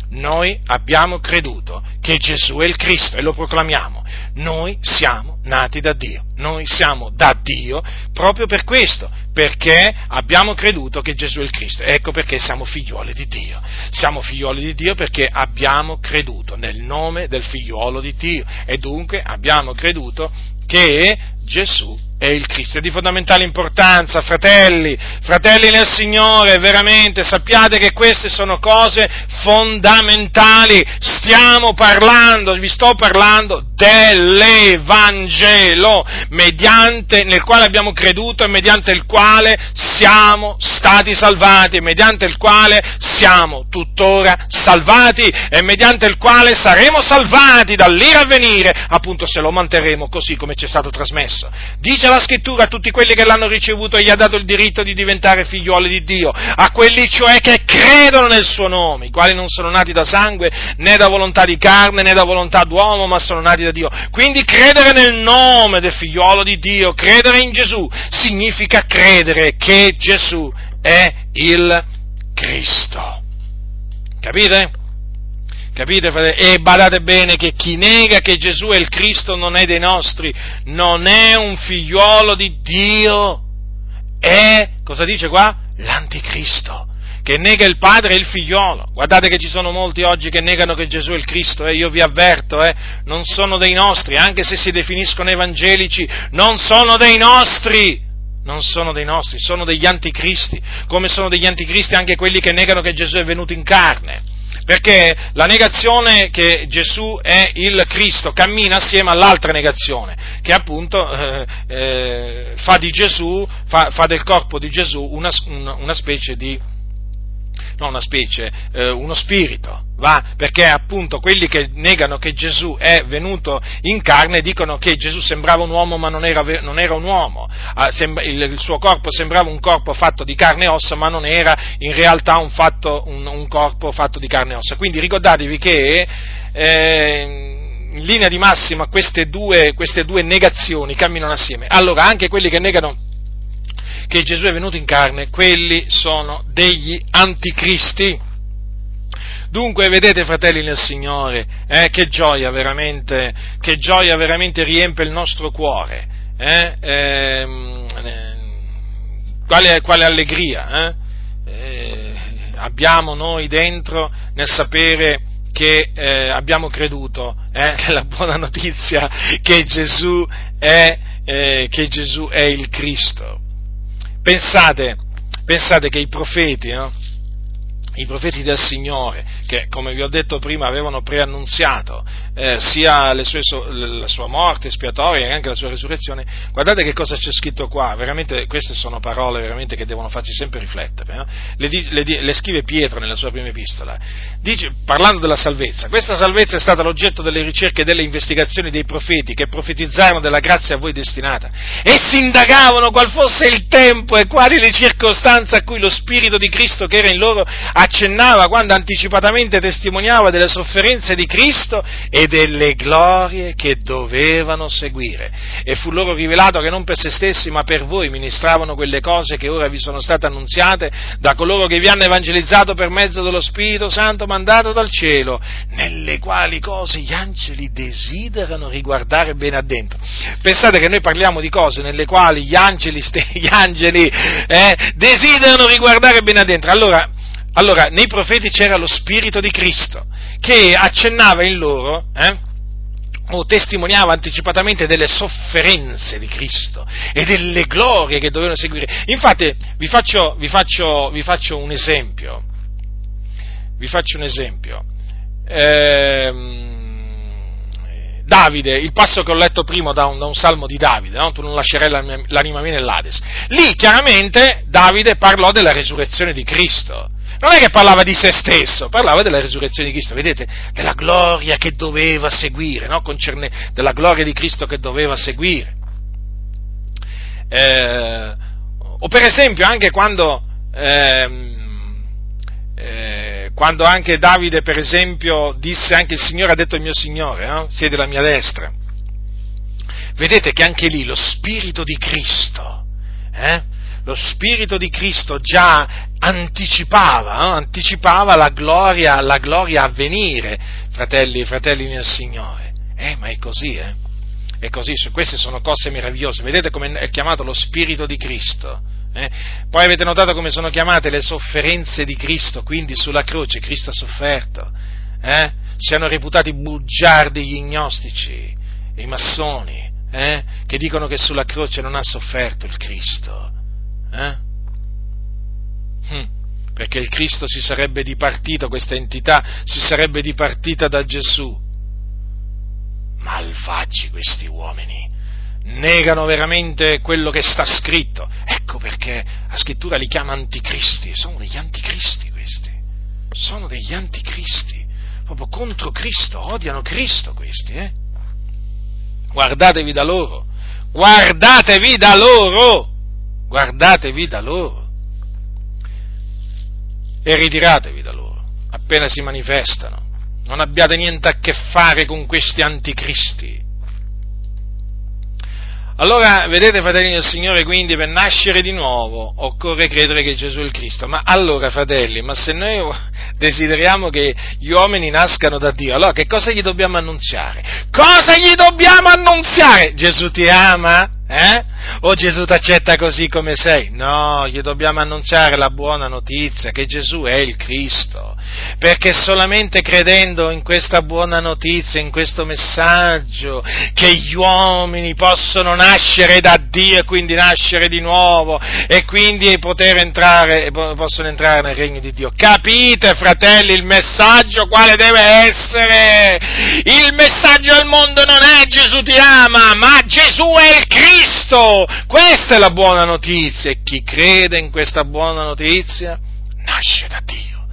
Noi abbiamo creduto che Gesù è il Cristo e lo proclamiamo. Noi siamo nati da Dio, noi siamo da Dio proprio per questo, perché abbiamo creduto che Gesù è il Cristo. Ecco perché siamo figliuoli di Dio. Siamo figliuoli di Dio perché abbiamo creduto nel nome del figliuolo di Dio e dunque abbiamo creduto che Gesù è il Cristo. È di fondamentale importanza, fratelli, fratelli nel Signore, veramente sappiate che queste sono cose fondamentali. Stiamo parlando, vi sto parlando dell'Evangelo, mediante, nel quale abbiamo creduto e mediante il quale siamo stati salvati, mediante il quale siamo tuttora salvati e mediante il quale saremo salvati dall'ira a venire, appunto se lo manterremo così come ci è stato trasmesso. Dice la scrittura a tutti quelli che l'hanno ricevuto e gli ha dato il diritto di diventare figliuoli di Dio, a quelli cioè che credono nel suo nome, i quali non sono nati da sangue né da volontà di carne né da volontà d'uomo, ma sono nati da Dio. Quindi credere nel nome del figliuolo di Dio, credere in Gesù, significa credere che Gesù è il Cristo. Capite? Capite, fratelli? E badate bene che chi nega che Gesù è il Cristo non è dei nostri, non è un figliuolo di Dio, è, cosa dice qua? L'anticristo che nega il padre e il figliolo. Guardate che ci sono molti oggi che negano che Gesù è il Cristo, e eh? io vi avverto, eh? non sono dei nostri, anche se si definiscono evangelici, non sono dei nostri. Non sono dei nostri, sono degli anticristi, come sono degli anticristi anche quelli che negano che Gesù è venuto in carne. Perché la negazione che Gesù è il Cristo cammina assieme all'altra negazione, che appunto eh, eh, fa, Gesù, fa, fa, del corpo di Gesù una, una specie di no una specie, eh, uno spirito, va? Perché appunto quelli che negano che Gesù è venuto in carne dicono che Gesù sembrava un uomo ma non era, non era un uomo, ah, sembra, il, il, suo corpo sembrava un corpo fatto di carne e ossa ma non era in realtà un, fatto, un, un corpo fatto di carne e ossa. Quindi ricordatevi che... Eh, in linea di massima queste due, queste due negazioni camminano assieme. Allora, anche quelli che negano che Gesù è venuto in carne, quelli sono degli anticristi. Dunque, vedete, fratelli nel Signore, eh, che, gioia che, gioia veramente, riempie il nostro cuore, eh? Eh, quale, quale, allegria eh? Eh, abbiamo noi dentro nel sapere che eh, abbiamo creduto nella buona notizia che Gesù è, che Gesù è il Cristo. Pensate, pensate che i profeti, no? I profeti del Signore, che come vi ho detto prima avevano preannunziato eh, sia sue, la sua morte espiatoria che anche la sua risurrezione, guardate che cosa c'è scritto qua, veramente queste sono parole che devono farci sempre riflettere. No? Le, le, le, scrive Pietro nella sua prima epistola, Dice, parlando della salvezza, questa salvezza è stata l'oggetto delle ricerche e delle investigazioni dei profeti che profetizzarono della grazia a voi destinata. Essi indagavano qual fosse il tempo e quali le circostanze a cui lo Spirito di Cristo che era in loro accennava quando anticipatamente testimoniava delle sofferenze di Cristo e delle glorie che dovevano seguire. E fu loro rivelato che non per se stessi ma per voi ministravano quelle cose che ora vi sono state annunziate da coloro che vi hanno evangelizzato per mezzo dello Spirito Santo mandato dal cielo, nelle quali cose gli angeli desiderano riguardare bene addentro. Pensate che noi parliamo di cose nelle quali gli angeli, gli angeli eh, desiderano riguardare bene addentro. Allora, allora, nei profeti c'era lo Spirito di Cristo che accennava in loro, eh, o testimoniava anticipatamente delle sofferenze di Cristo e delle glorie che dovevano seguire. Infatti, vi faccio, vi faccio, vi faccio un esempio. Vi faccio un esempio. Eh, Davide, il passo che ho letto prima da un, da un salmo di Davide, no? tu non lascerai l'anima mia nell'Ades. Lì chiaramente Davide parlò della resurrezione di Cristo non è che parlava di se stesso, parlava della risurrezione di Cristo, vedete, della gloria che doveva seguire, no? Concerne, della gloria di Cristo che doveva seguire. Eh, o per esempio anche quando, eh, eh, quando anche Davide, per esempio, disse anche il Signore ha detto il mio Signore, no? siede alla mia destra. Vedete che anche lì lo Spirito di Cristo, eh? Lo Spirito di Cristo già anticipava, no? anticipava la gloria, la gloria a venire, fratelli fratelli nel Signore. Eh, ma è così, eh? È così, queste sono cose meravigliose. Vedete come è chiamato lo Spirito di Cristo? Eh? Poi avete notato come sono chiamate le sofferenze di Cristo, quindi sulla croce Cristo ha sofferto. Eh? Siano reputati bugiardi gli gnostici, i massoni, eh? che dicono che sulla croce non ha sofferto il Cristo. Eh? Hm, perché il Cristo si sarebbe dipartito, questa entità si sarebbe dipartita da Gesù. malvagi questi uomini. Negano veramente quello che sta scritto. Ecco perché la scrittura li chiama anticristi. Sono degli anticristi questi. Sono degli anticristi. Proprio contro Cristo. Odiano Cristo questi, eh? Guardatevi da loro. Guardatevi da loro. Guardatevi da loro. E ritiratevi da loro. Appena si manifestano non abbiate niente a che fare con questi anticristi. Allora, vedete, fratelli del Signore, quindi per nascere di nuovo occorre credere che Gesù è il Cristo. Ma allora, fratelli, ma se noi desideriamo che gli uomini nascano da Dio, allora che cosa gli dobbiamo annunziare? Cosa gli dobbiamo annunziare? Gesù ti ama? Eh? O Gesù ti accetta così come sei? No, gli dobbiamo annunziare la buona notizia che Gesù è il Cristo, perché solamente credendo in questa buona notizia, in questo messaggio, che gli uomini possono nascere da Dio e quindi nascere di nuovo e quindi poter entrare, possono entrare nel regno di Dio. Capite, fratelli, il messaggio quale deve essere? Il messaggio al mondo non è Gesù ti ama, ma Gesù è il Cristo! Questa è la buona notizia e chi crede in questa buona notizia nasce da Dio,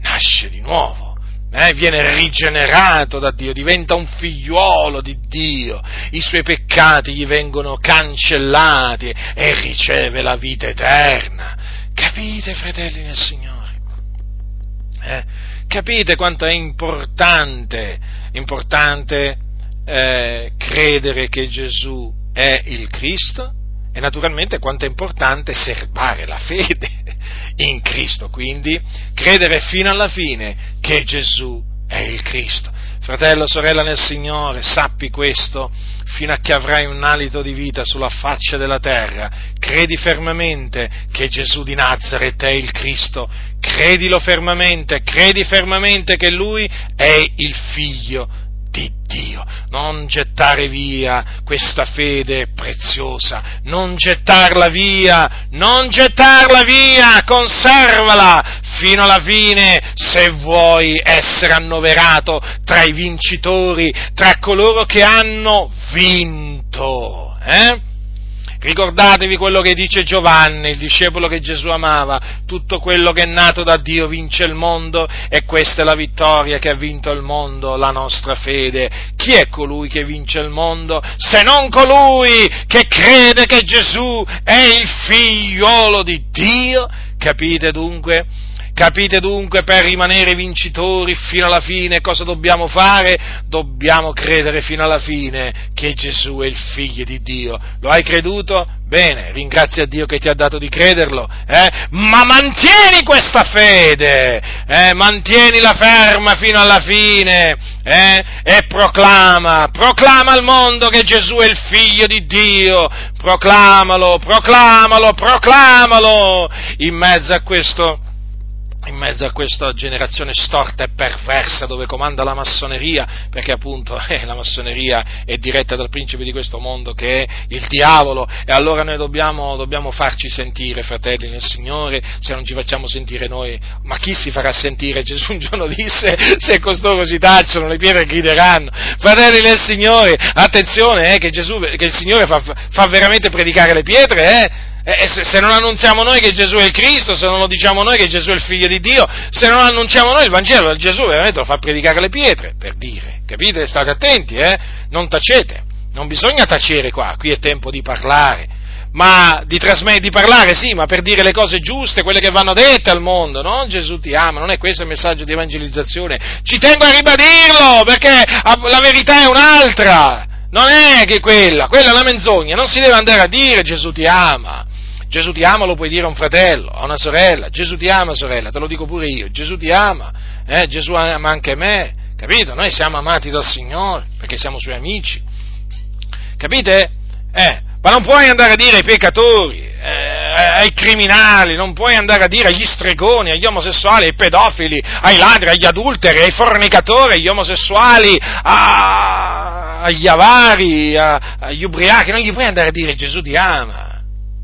nasce di nuovo, eh, viene rigenerato da Dio, diventa un figliuolo di Dio, i suoi peccati gli vengono cancellati e riceve la vita eterna. Capite, fratelli nel Signore? Eh? Capite quanto è importante, importante eh, credere che Gesù è il Cristo? E naturalmente quanto è importante serbare la fede in Cristo, quindi credere fino alla fine che Gesù è il Cristo. Fratello, sorella nel Signore, sappi questo fino a che avrai un alito di vita sulla faccia della terra. Credi fermamente che Gesù di Nazareth è il Cristo. Credilo fermamente, credi fermamente che Lui è il Figlio di Dio, non gettare via questa fede preziosa, non gettarla via, non gettarla via, conservala fino alla fine se vuoi essere annoverato tra i vincitori, tra coloro che hanno vinto. Eh? Ricordatevi quello che dice Giovanni, il discepolo che Gesù amava, tutto quello che è nato da Dio vince il mondo e questa è la vittoria che ha vinto il mondo, la nostra fede. Chi è colui che vince il mondo? Se non colui che crede che Gesù è il figliolo di Dio? Capite dunque? Capite dunque per rimanere vincitori fino alla fine cosa dobbiamo fare? Dobbiamo credere fino alla fine che Gesù è il figlio di Dio. Lo hai creduto? Bene, ringrazia Dio che ti ha dato di crederlo, eh? ma mantieni questa fede, eh? mantienila ferma fino alla fine eh? e proclama, proclama al mondo che Gesù è il figlio di Dio, proclamalo, proclamalo, proclamalo in mezzo a questo in mezzo a questa generazione storta e perversa dove comanda la massoneria, perché appunto eh, la massoneria è diretta dal principe di questo mondo che è il diavolo e allora noi dobbiamo, dobbiamo farci sentire, fratelli nel Signore, se non ci facciamo sentire noi, ma chi si farà sentire? Gesù un giorno disse, se costoro si tacciono le pietre grideranno, fratelli nel Signore, attenzione eh, che, Gesù, che il Signore fa, fa veramente predicare le pietre, eh? Eh, se, se, non annunziamo noi che Gesù è il Cristo, se non lo diciamo noi che Gesù è il figlio di Dio, se non annunciamo noi il Vangelo, Gesù veramente lo fa predicare le pietre, per dire. Capite? State attenti, eh? Non tacete. Non bisogna tacere qua, qui è tempo di parlare. Ma di, trasmet- di parlare sì, ma per dire le cose giuste, quelle che vanno dette al mondo, no? Gesù ti ama, non è questo il messaggio di evangelizzazione. Ci tengo a ribadirlo, perché la verità è un'altra. Non è che quella, quella è una menzogna, non si deve andare a dire Gesù ti ama. Gesù ti ama lo puoi dire a un fratello, a una sorella, Gesù ti ama sorella, te lo dico pure io, Gesù ti ama, eh? Gesù ama anche me, capito? Noi siamo amati dal Signore perché siamo suoi amici, capite? Eh, ma non puoi andare a dire ai peccatori, eh, ai criminali, non puoi andare a dire agli stregoni, agli omosessuali, ai pedofili, ai ladri, agli adulteri, ai fornicatori, agli omosessuali, a, agli avari, a, agli ubriachi, non gli puoi andare a dire Gesù ti ama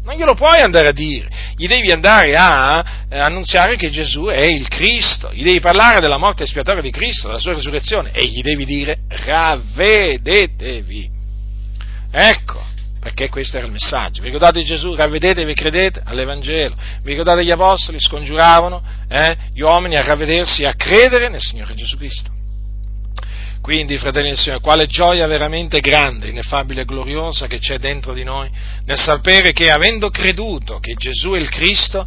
Non glielo puoi andare a dire, gli devi andare a eh, annunziare che Gesù è il Cristo, gli devi parlare della morte espiatoria di Cristo, della sua risurrezione e gli devi dire ravvedetevi. Ecco, perché questo era il messaggio. Vi ricordate Gesù, ravvedetevi credete all'Evangelo. Vi ricordate gli apostoli, scongiuravano eh, gli uomini a ravvedersi e a credere nel Signore Gesù Cristo. Quindi, fratelli del Signore, quale gioia veramente grande, ineffabile e gloriosa che c'è dentro di noi nel sapere che avendo creduto che Gesù è il Cristo,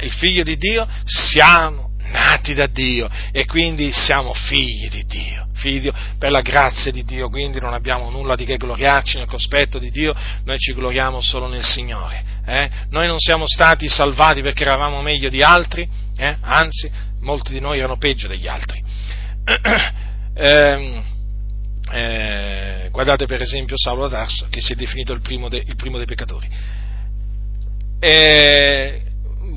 il figlio di Dio, siamo nati da Dio e quindi siamo figli di Dio. Figli di Dio, per la grazia di Dio, quindi non abbiamo nulla di che gloriarci nel cospetto di Dio, noi ci gloriamo solo nel Signore. Eh? Noi non siamo stati salvati perché eravamo meglio di altri, eh? anzi, molti di noi erano peggio degli altri. Eh, eh, guardate per esempio Saulo d'Arso, che si è definito il primo, de, il primo dei peccatori. Eh,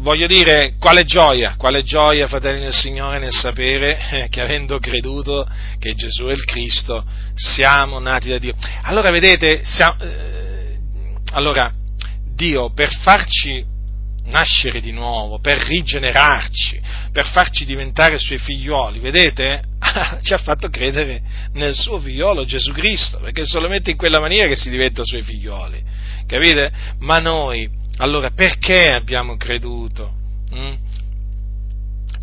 voglio dire, quale gioia, quale gioia, fratelli del Signore, nel sapere eh, che avendo creduto che Gesù è il Cristo, siamo nati da Dio. Allora, vedete, siamo, eh, allora, Dio per farci nascere di nuovo, per rigenerarci, per farci diventare suoi figlioli, vedete? Ci ha fatto credere nel suo figliolo Gesù Cristo, perché è solamente in quella maniera che si diventa suoi figlioli, capite? Ma noi, allora, perché abbiamo creduto?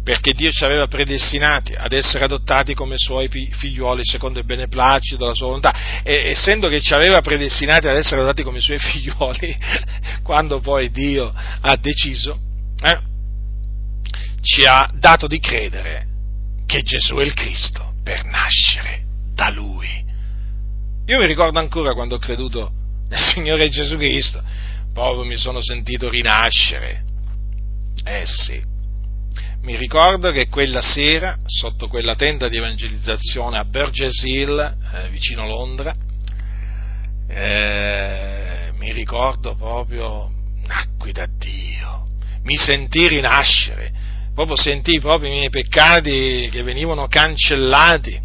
Perché Dio ci aveva predestinati ad essere adottati come suoi figlioli secondo il beneplacito della sua volontà. E essendo che ci aveva predestinati ad essere adottati come suoi figlioli quando poi Dio ha deciso eh, ci ha dato di credere che Gesù è il Cristo per nascere da Lui. Io mi ricordo ancora quando ho creduto nel Signore Gesù Cristo. Proprio mi sono sentito rinascere. Eh sì mi ricordo che quella sera, sotto quella tenda di evangelizzazione a Burgess Hill, eh, vicino Londra, eh, mi ricordo proprio, nacqui da Dio, mi sentì rinascere, proprio sentii proprio i miei peccati che venivano cancellati,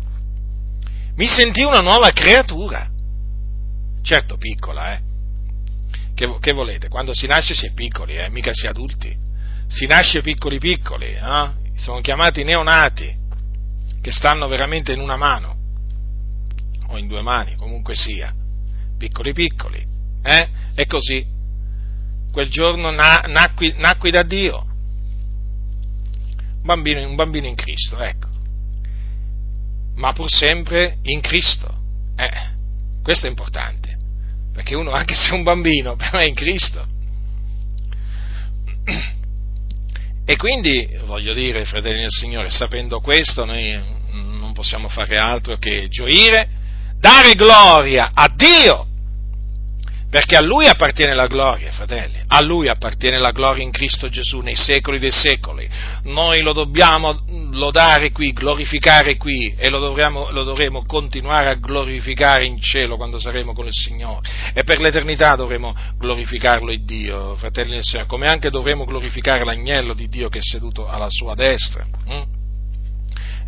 mi sentii una nuova creatura, certo piccola, eh. Che, che volete? Quando si nasce si è piccoli, eh, mica si è adulti si nasce piccoli piccoli, eh? sono chiamati neonati, che stanno veramente in una mano, o in due mani, comunque sia, piccoli piccoli, eh? E così, quel giorno na- nacqui, nacqui, da Dio, bambino, un bambino in Cristo, ecco, ma pur sempre in Cristo, eh, questo è importante, perché uno, anche se è un bambino, però è in Cristo. E quindi, voglio dire, fratelli del Signore, sapendo questo, noi non possiamo fare altro che gioire, dare gloria a Dio perché a Lui appartiene la gloria, fratelli, a Lui appartiene la gloria in Cristo Gesù nei secoli dei secoli. Noi lo dobbiamo lodare qui, glorificare qui e lo, dovremo, lo dovremo continuare a glorificare in cielo quando saremo con il Signore. E per l'eternità dovremo glorificarlo il Dio, fratelli del Signore, come anche dovremo glorificare l'agnello di Dio che è seduto alla sua destra. Hm?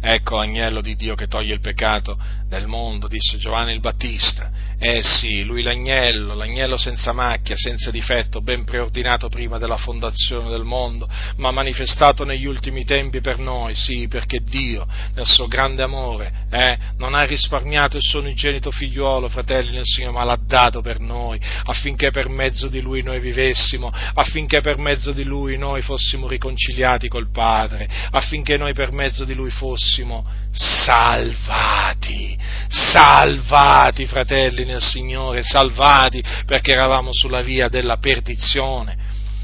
Ecco agnello di Dio che toglie il peccato del mondo, disse Giovanni il Battista. Eh sì, lui l'agnello, l'agnello senza macchia, senza difetto, ben preordinato prima della fondazione del mondo, ma manifestato negli ultimi tempi per noi, sì, perché Dio, nel suo grande amore, eh, non ha risparmiato il suo unigenito figliuolo, fratelli nel Signore, ma l'ha dato per noi, affinché per mezzo di lui noi vivessimo, affinché per mezzo di lui noi fossimo riconciliati col Padre, affinché noi per mezzo di lui fossimo salvati, salvati, fratelli nel Signore, salvati perché eravamo sulla via della perdizione,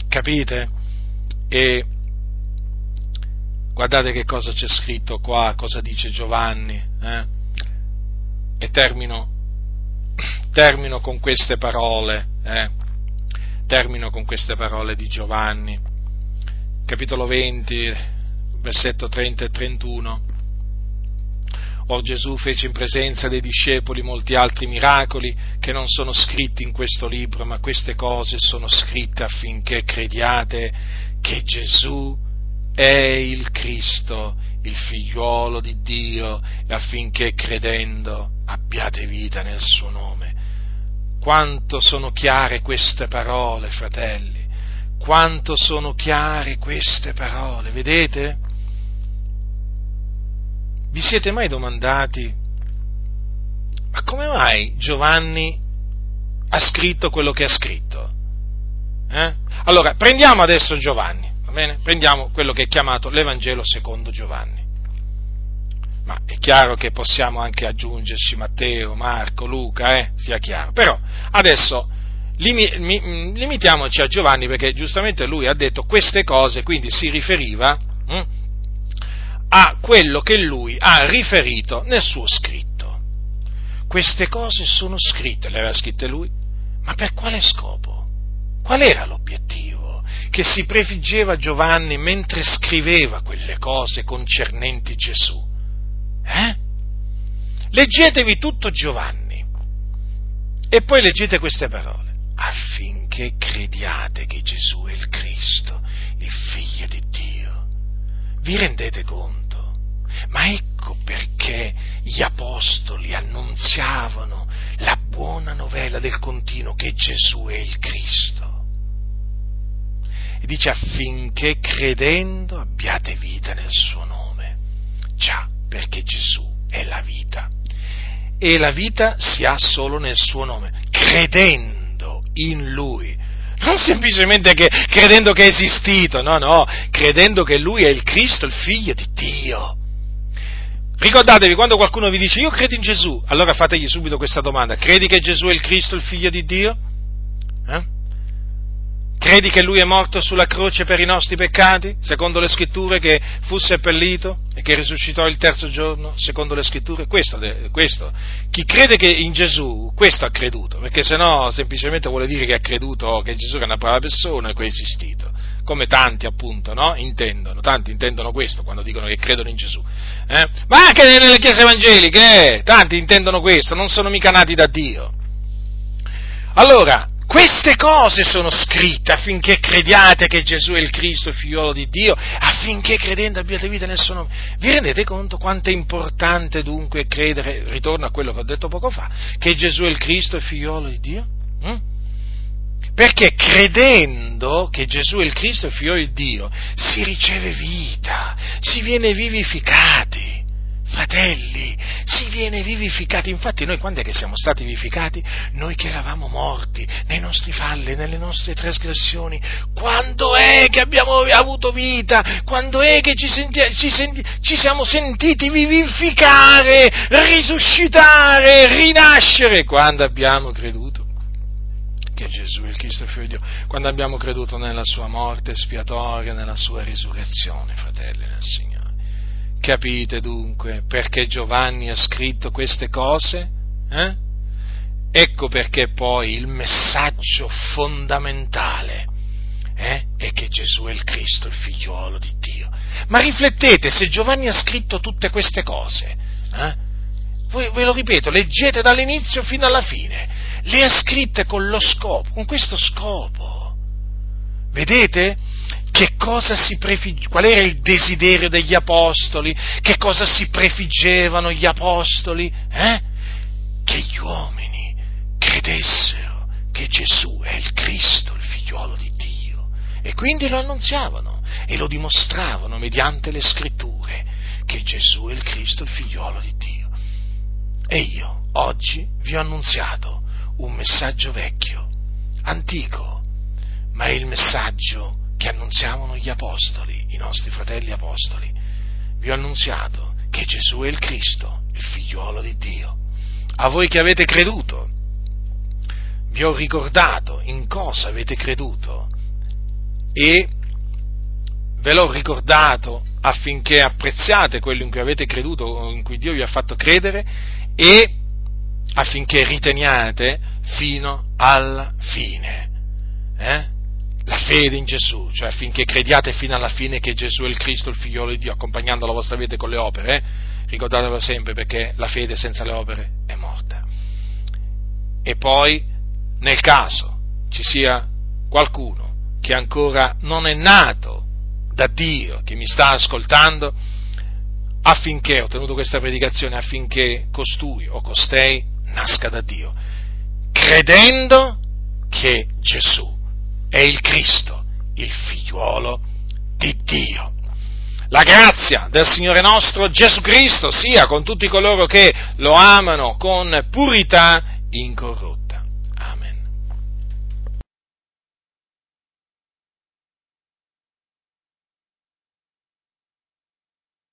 capite? E guardate che cosa c'è scritto qua, cosa dice Giovanni, eh? e termino, termino, con queste parole, eh? termino con queste parole di Giovanni, capitolo 20, versetto 30 e 31 Or Gesù fece in presenza dei discepoli molti altri miracoli che non sono scritti in questo libro, ma queste cose sono scritte affinché crediate che Gesù è il Cristo, il figliuolo di Dio, e affinché credendo abbiate vita nel suo nome. quanto sono chiare queste parole, fratelli, quanto sono chiare queste parole, vedete? Vi siete mai domandati, ma come mai Giovanni ha scritto quello che ha scritto? Eh? Allora, prendiamo adesso Giovanni, va bene? Prendiamo quello che è chiamato l'Evangelo secondo Giovanni. Ma è chiaro che possiamo anche aggiungerci Matteo, Marco, Luca, eh? sia chiaro. Però adesso limitiamoci a Giovanni perché giustamente lui ha detto queste cose, quindi si riferiva hm, a quello che lui ha riferito nel suo scritto. Queste cose sono scritte, le aveva scritte lui, ma per quale scopo? Qual era l'obiettivo che si prefiggeva Giovanni mentre scriveva quelle cose concernenti Gesù? Eh? Leggetevi tutto Giovanni e poi leggete queste parole affinché crediate che Gesù è il Cristo, il figlio di Dio. Vi rendete conto? Ma ecco perché gli apostoli annunziavano la buona novella del continuo che Gesù è il Cristo. E dice affinché credendo abbiate vita nel suo nome. Già, perché Gesù è la vita. E la vita si ha solo nel suo nome, credendo in Lui. Non semplicemente che, credendo che è esistito, no, no, credendo che Lui è il Cristo, il figlio di Dio. Ricordatevi, quando qualcuno vi dice io credo in Gesù, allora fategli subito questa domanda, credi che Gesù è il Cristo, il figlio di Dio? Eh? Credi che lui è morto sulla croce per i nostri peccati, secondo le scritture, che fu seppellito e che risuscitò il terzo giorno, secondo le scritture? Questo, questo. Chi crede in Gesù, questo ha creduto, perché se no semplicemente vuole dire che ha creduto che Gesù è una brava persona e che è esistito, come tanti appunto no? intendono, tanti intendono questo quando dicono che credono in Gesù. Eh? Ma anche nelle chiese evangeliche, eh? tanti intendono questo, non sono mica nati da Dio. Allora, queste cose sono scritte affinché crediate che Gesù è il Cristo, il figliolo di Dio, affinché credendo abbiate vita nel suo nome. Vi rendete conto quanto è importante dunque credere, ritorno a quello che ho detto poco fa, che Gesù è il Cristo, il figliolo di Dio? Hm? Perché credendo che Gesù è il Cristo, il figliolo di Dio, si riceve vita, si viene vivificati. Fratelli, si viene vivificati. Infatti noi quando è che siamo stati vivificati? Noi che eravamo morti nei nostri falli, nelle nostre trasgressioni. Quando è che abbiamo avuto vita? Quando è che ci, senti, ci, senti, ci siamo sentiti vivificare, risuscitare, rinascere? Quando abbiamo creduto che Gesù è il Cristo figlio di Dio, quando abbiamo creduto nella sua morte espiatoria, nella sua risurrezione, fratelli nel Signore. Capite dunque perché Giovanni ha scritto queste cose? Eh? Ecco perché poi il messaggio fondamentale eh, è che Gesù è il Cristo, il figliuolo di Dio. Ma riflettete, se Giovanni ha scritto tutte queste cose, eh, voi, ve lo ripeto, leggete dall'inizio fino alla fine, le ha scritte con lo scopo, con questo scopo. Vedete? Che cosa si prefigge, qual era il desiderio degli apostoli, che cosa si prefiggevano gli apostoli, eh? che gli uomini credessero che Gesù è il Cristo, il figliuolo di Dio, e quindi lo annunziavano e lo dimostravano mediante le scritture, che Gesù è il Cristo, il figliuolo di Dio. E io oggi vi ho annunziato un messaggio vecchio, antico, ma è il messaggio che annunziavano gli apostoli, i nostri fratelli apostoli. Vi ho annunziato che Gesù è il Cristo, il figliuolo di Dio. A voi che avete creduto, vi ho ricordato in cosa avete creduto e ve l'ho ricordato affinché apprezziate quello in cui avete creduto, in cui Dio vi ha fatto credere e affinché riteniate fino alla fine. Eh? La fede in Gesù, cioè affinché crediate fino alla fine che Gesù è il Cristo, il figliolo di Dio, accompagnando la vostra vita con le opere, eh? ricordatelo sempre perché la fede senza le opere è morta. E poi, nel caso ci sia qualcuno che ancora non è nato da Dio, che mi sta ascoltando, affinché, ho tenuto questa predicazione, affinché costui o costei nasca da Dio credendo che Gesù è il Cristo, il figliuolo di Dio. La grazia del Signore nostro Gesù Cristo sia con tutti coloro che lo amano con purità incorrotta.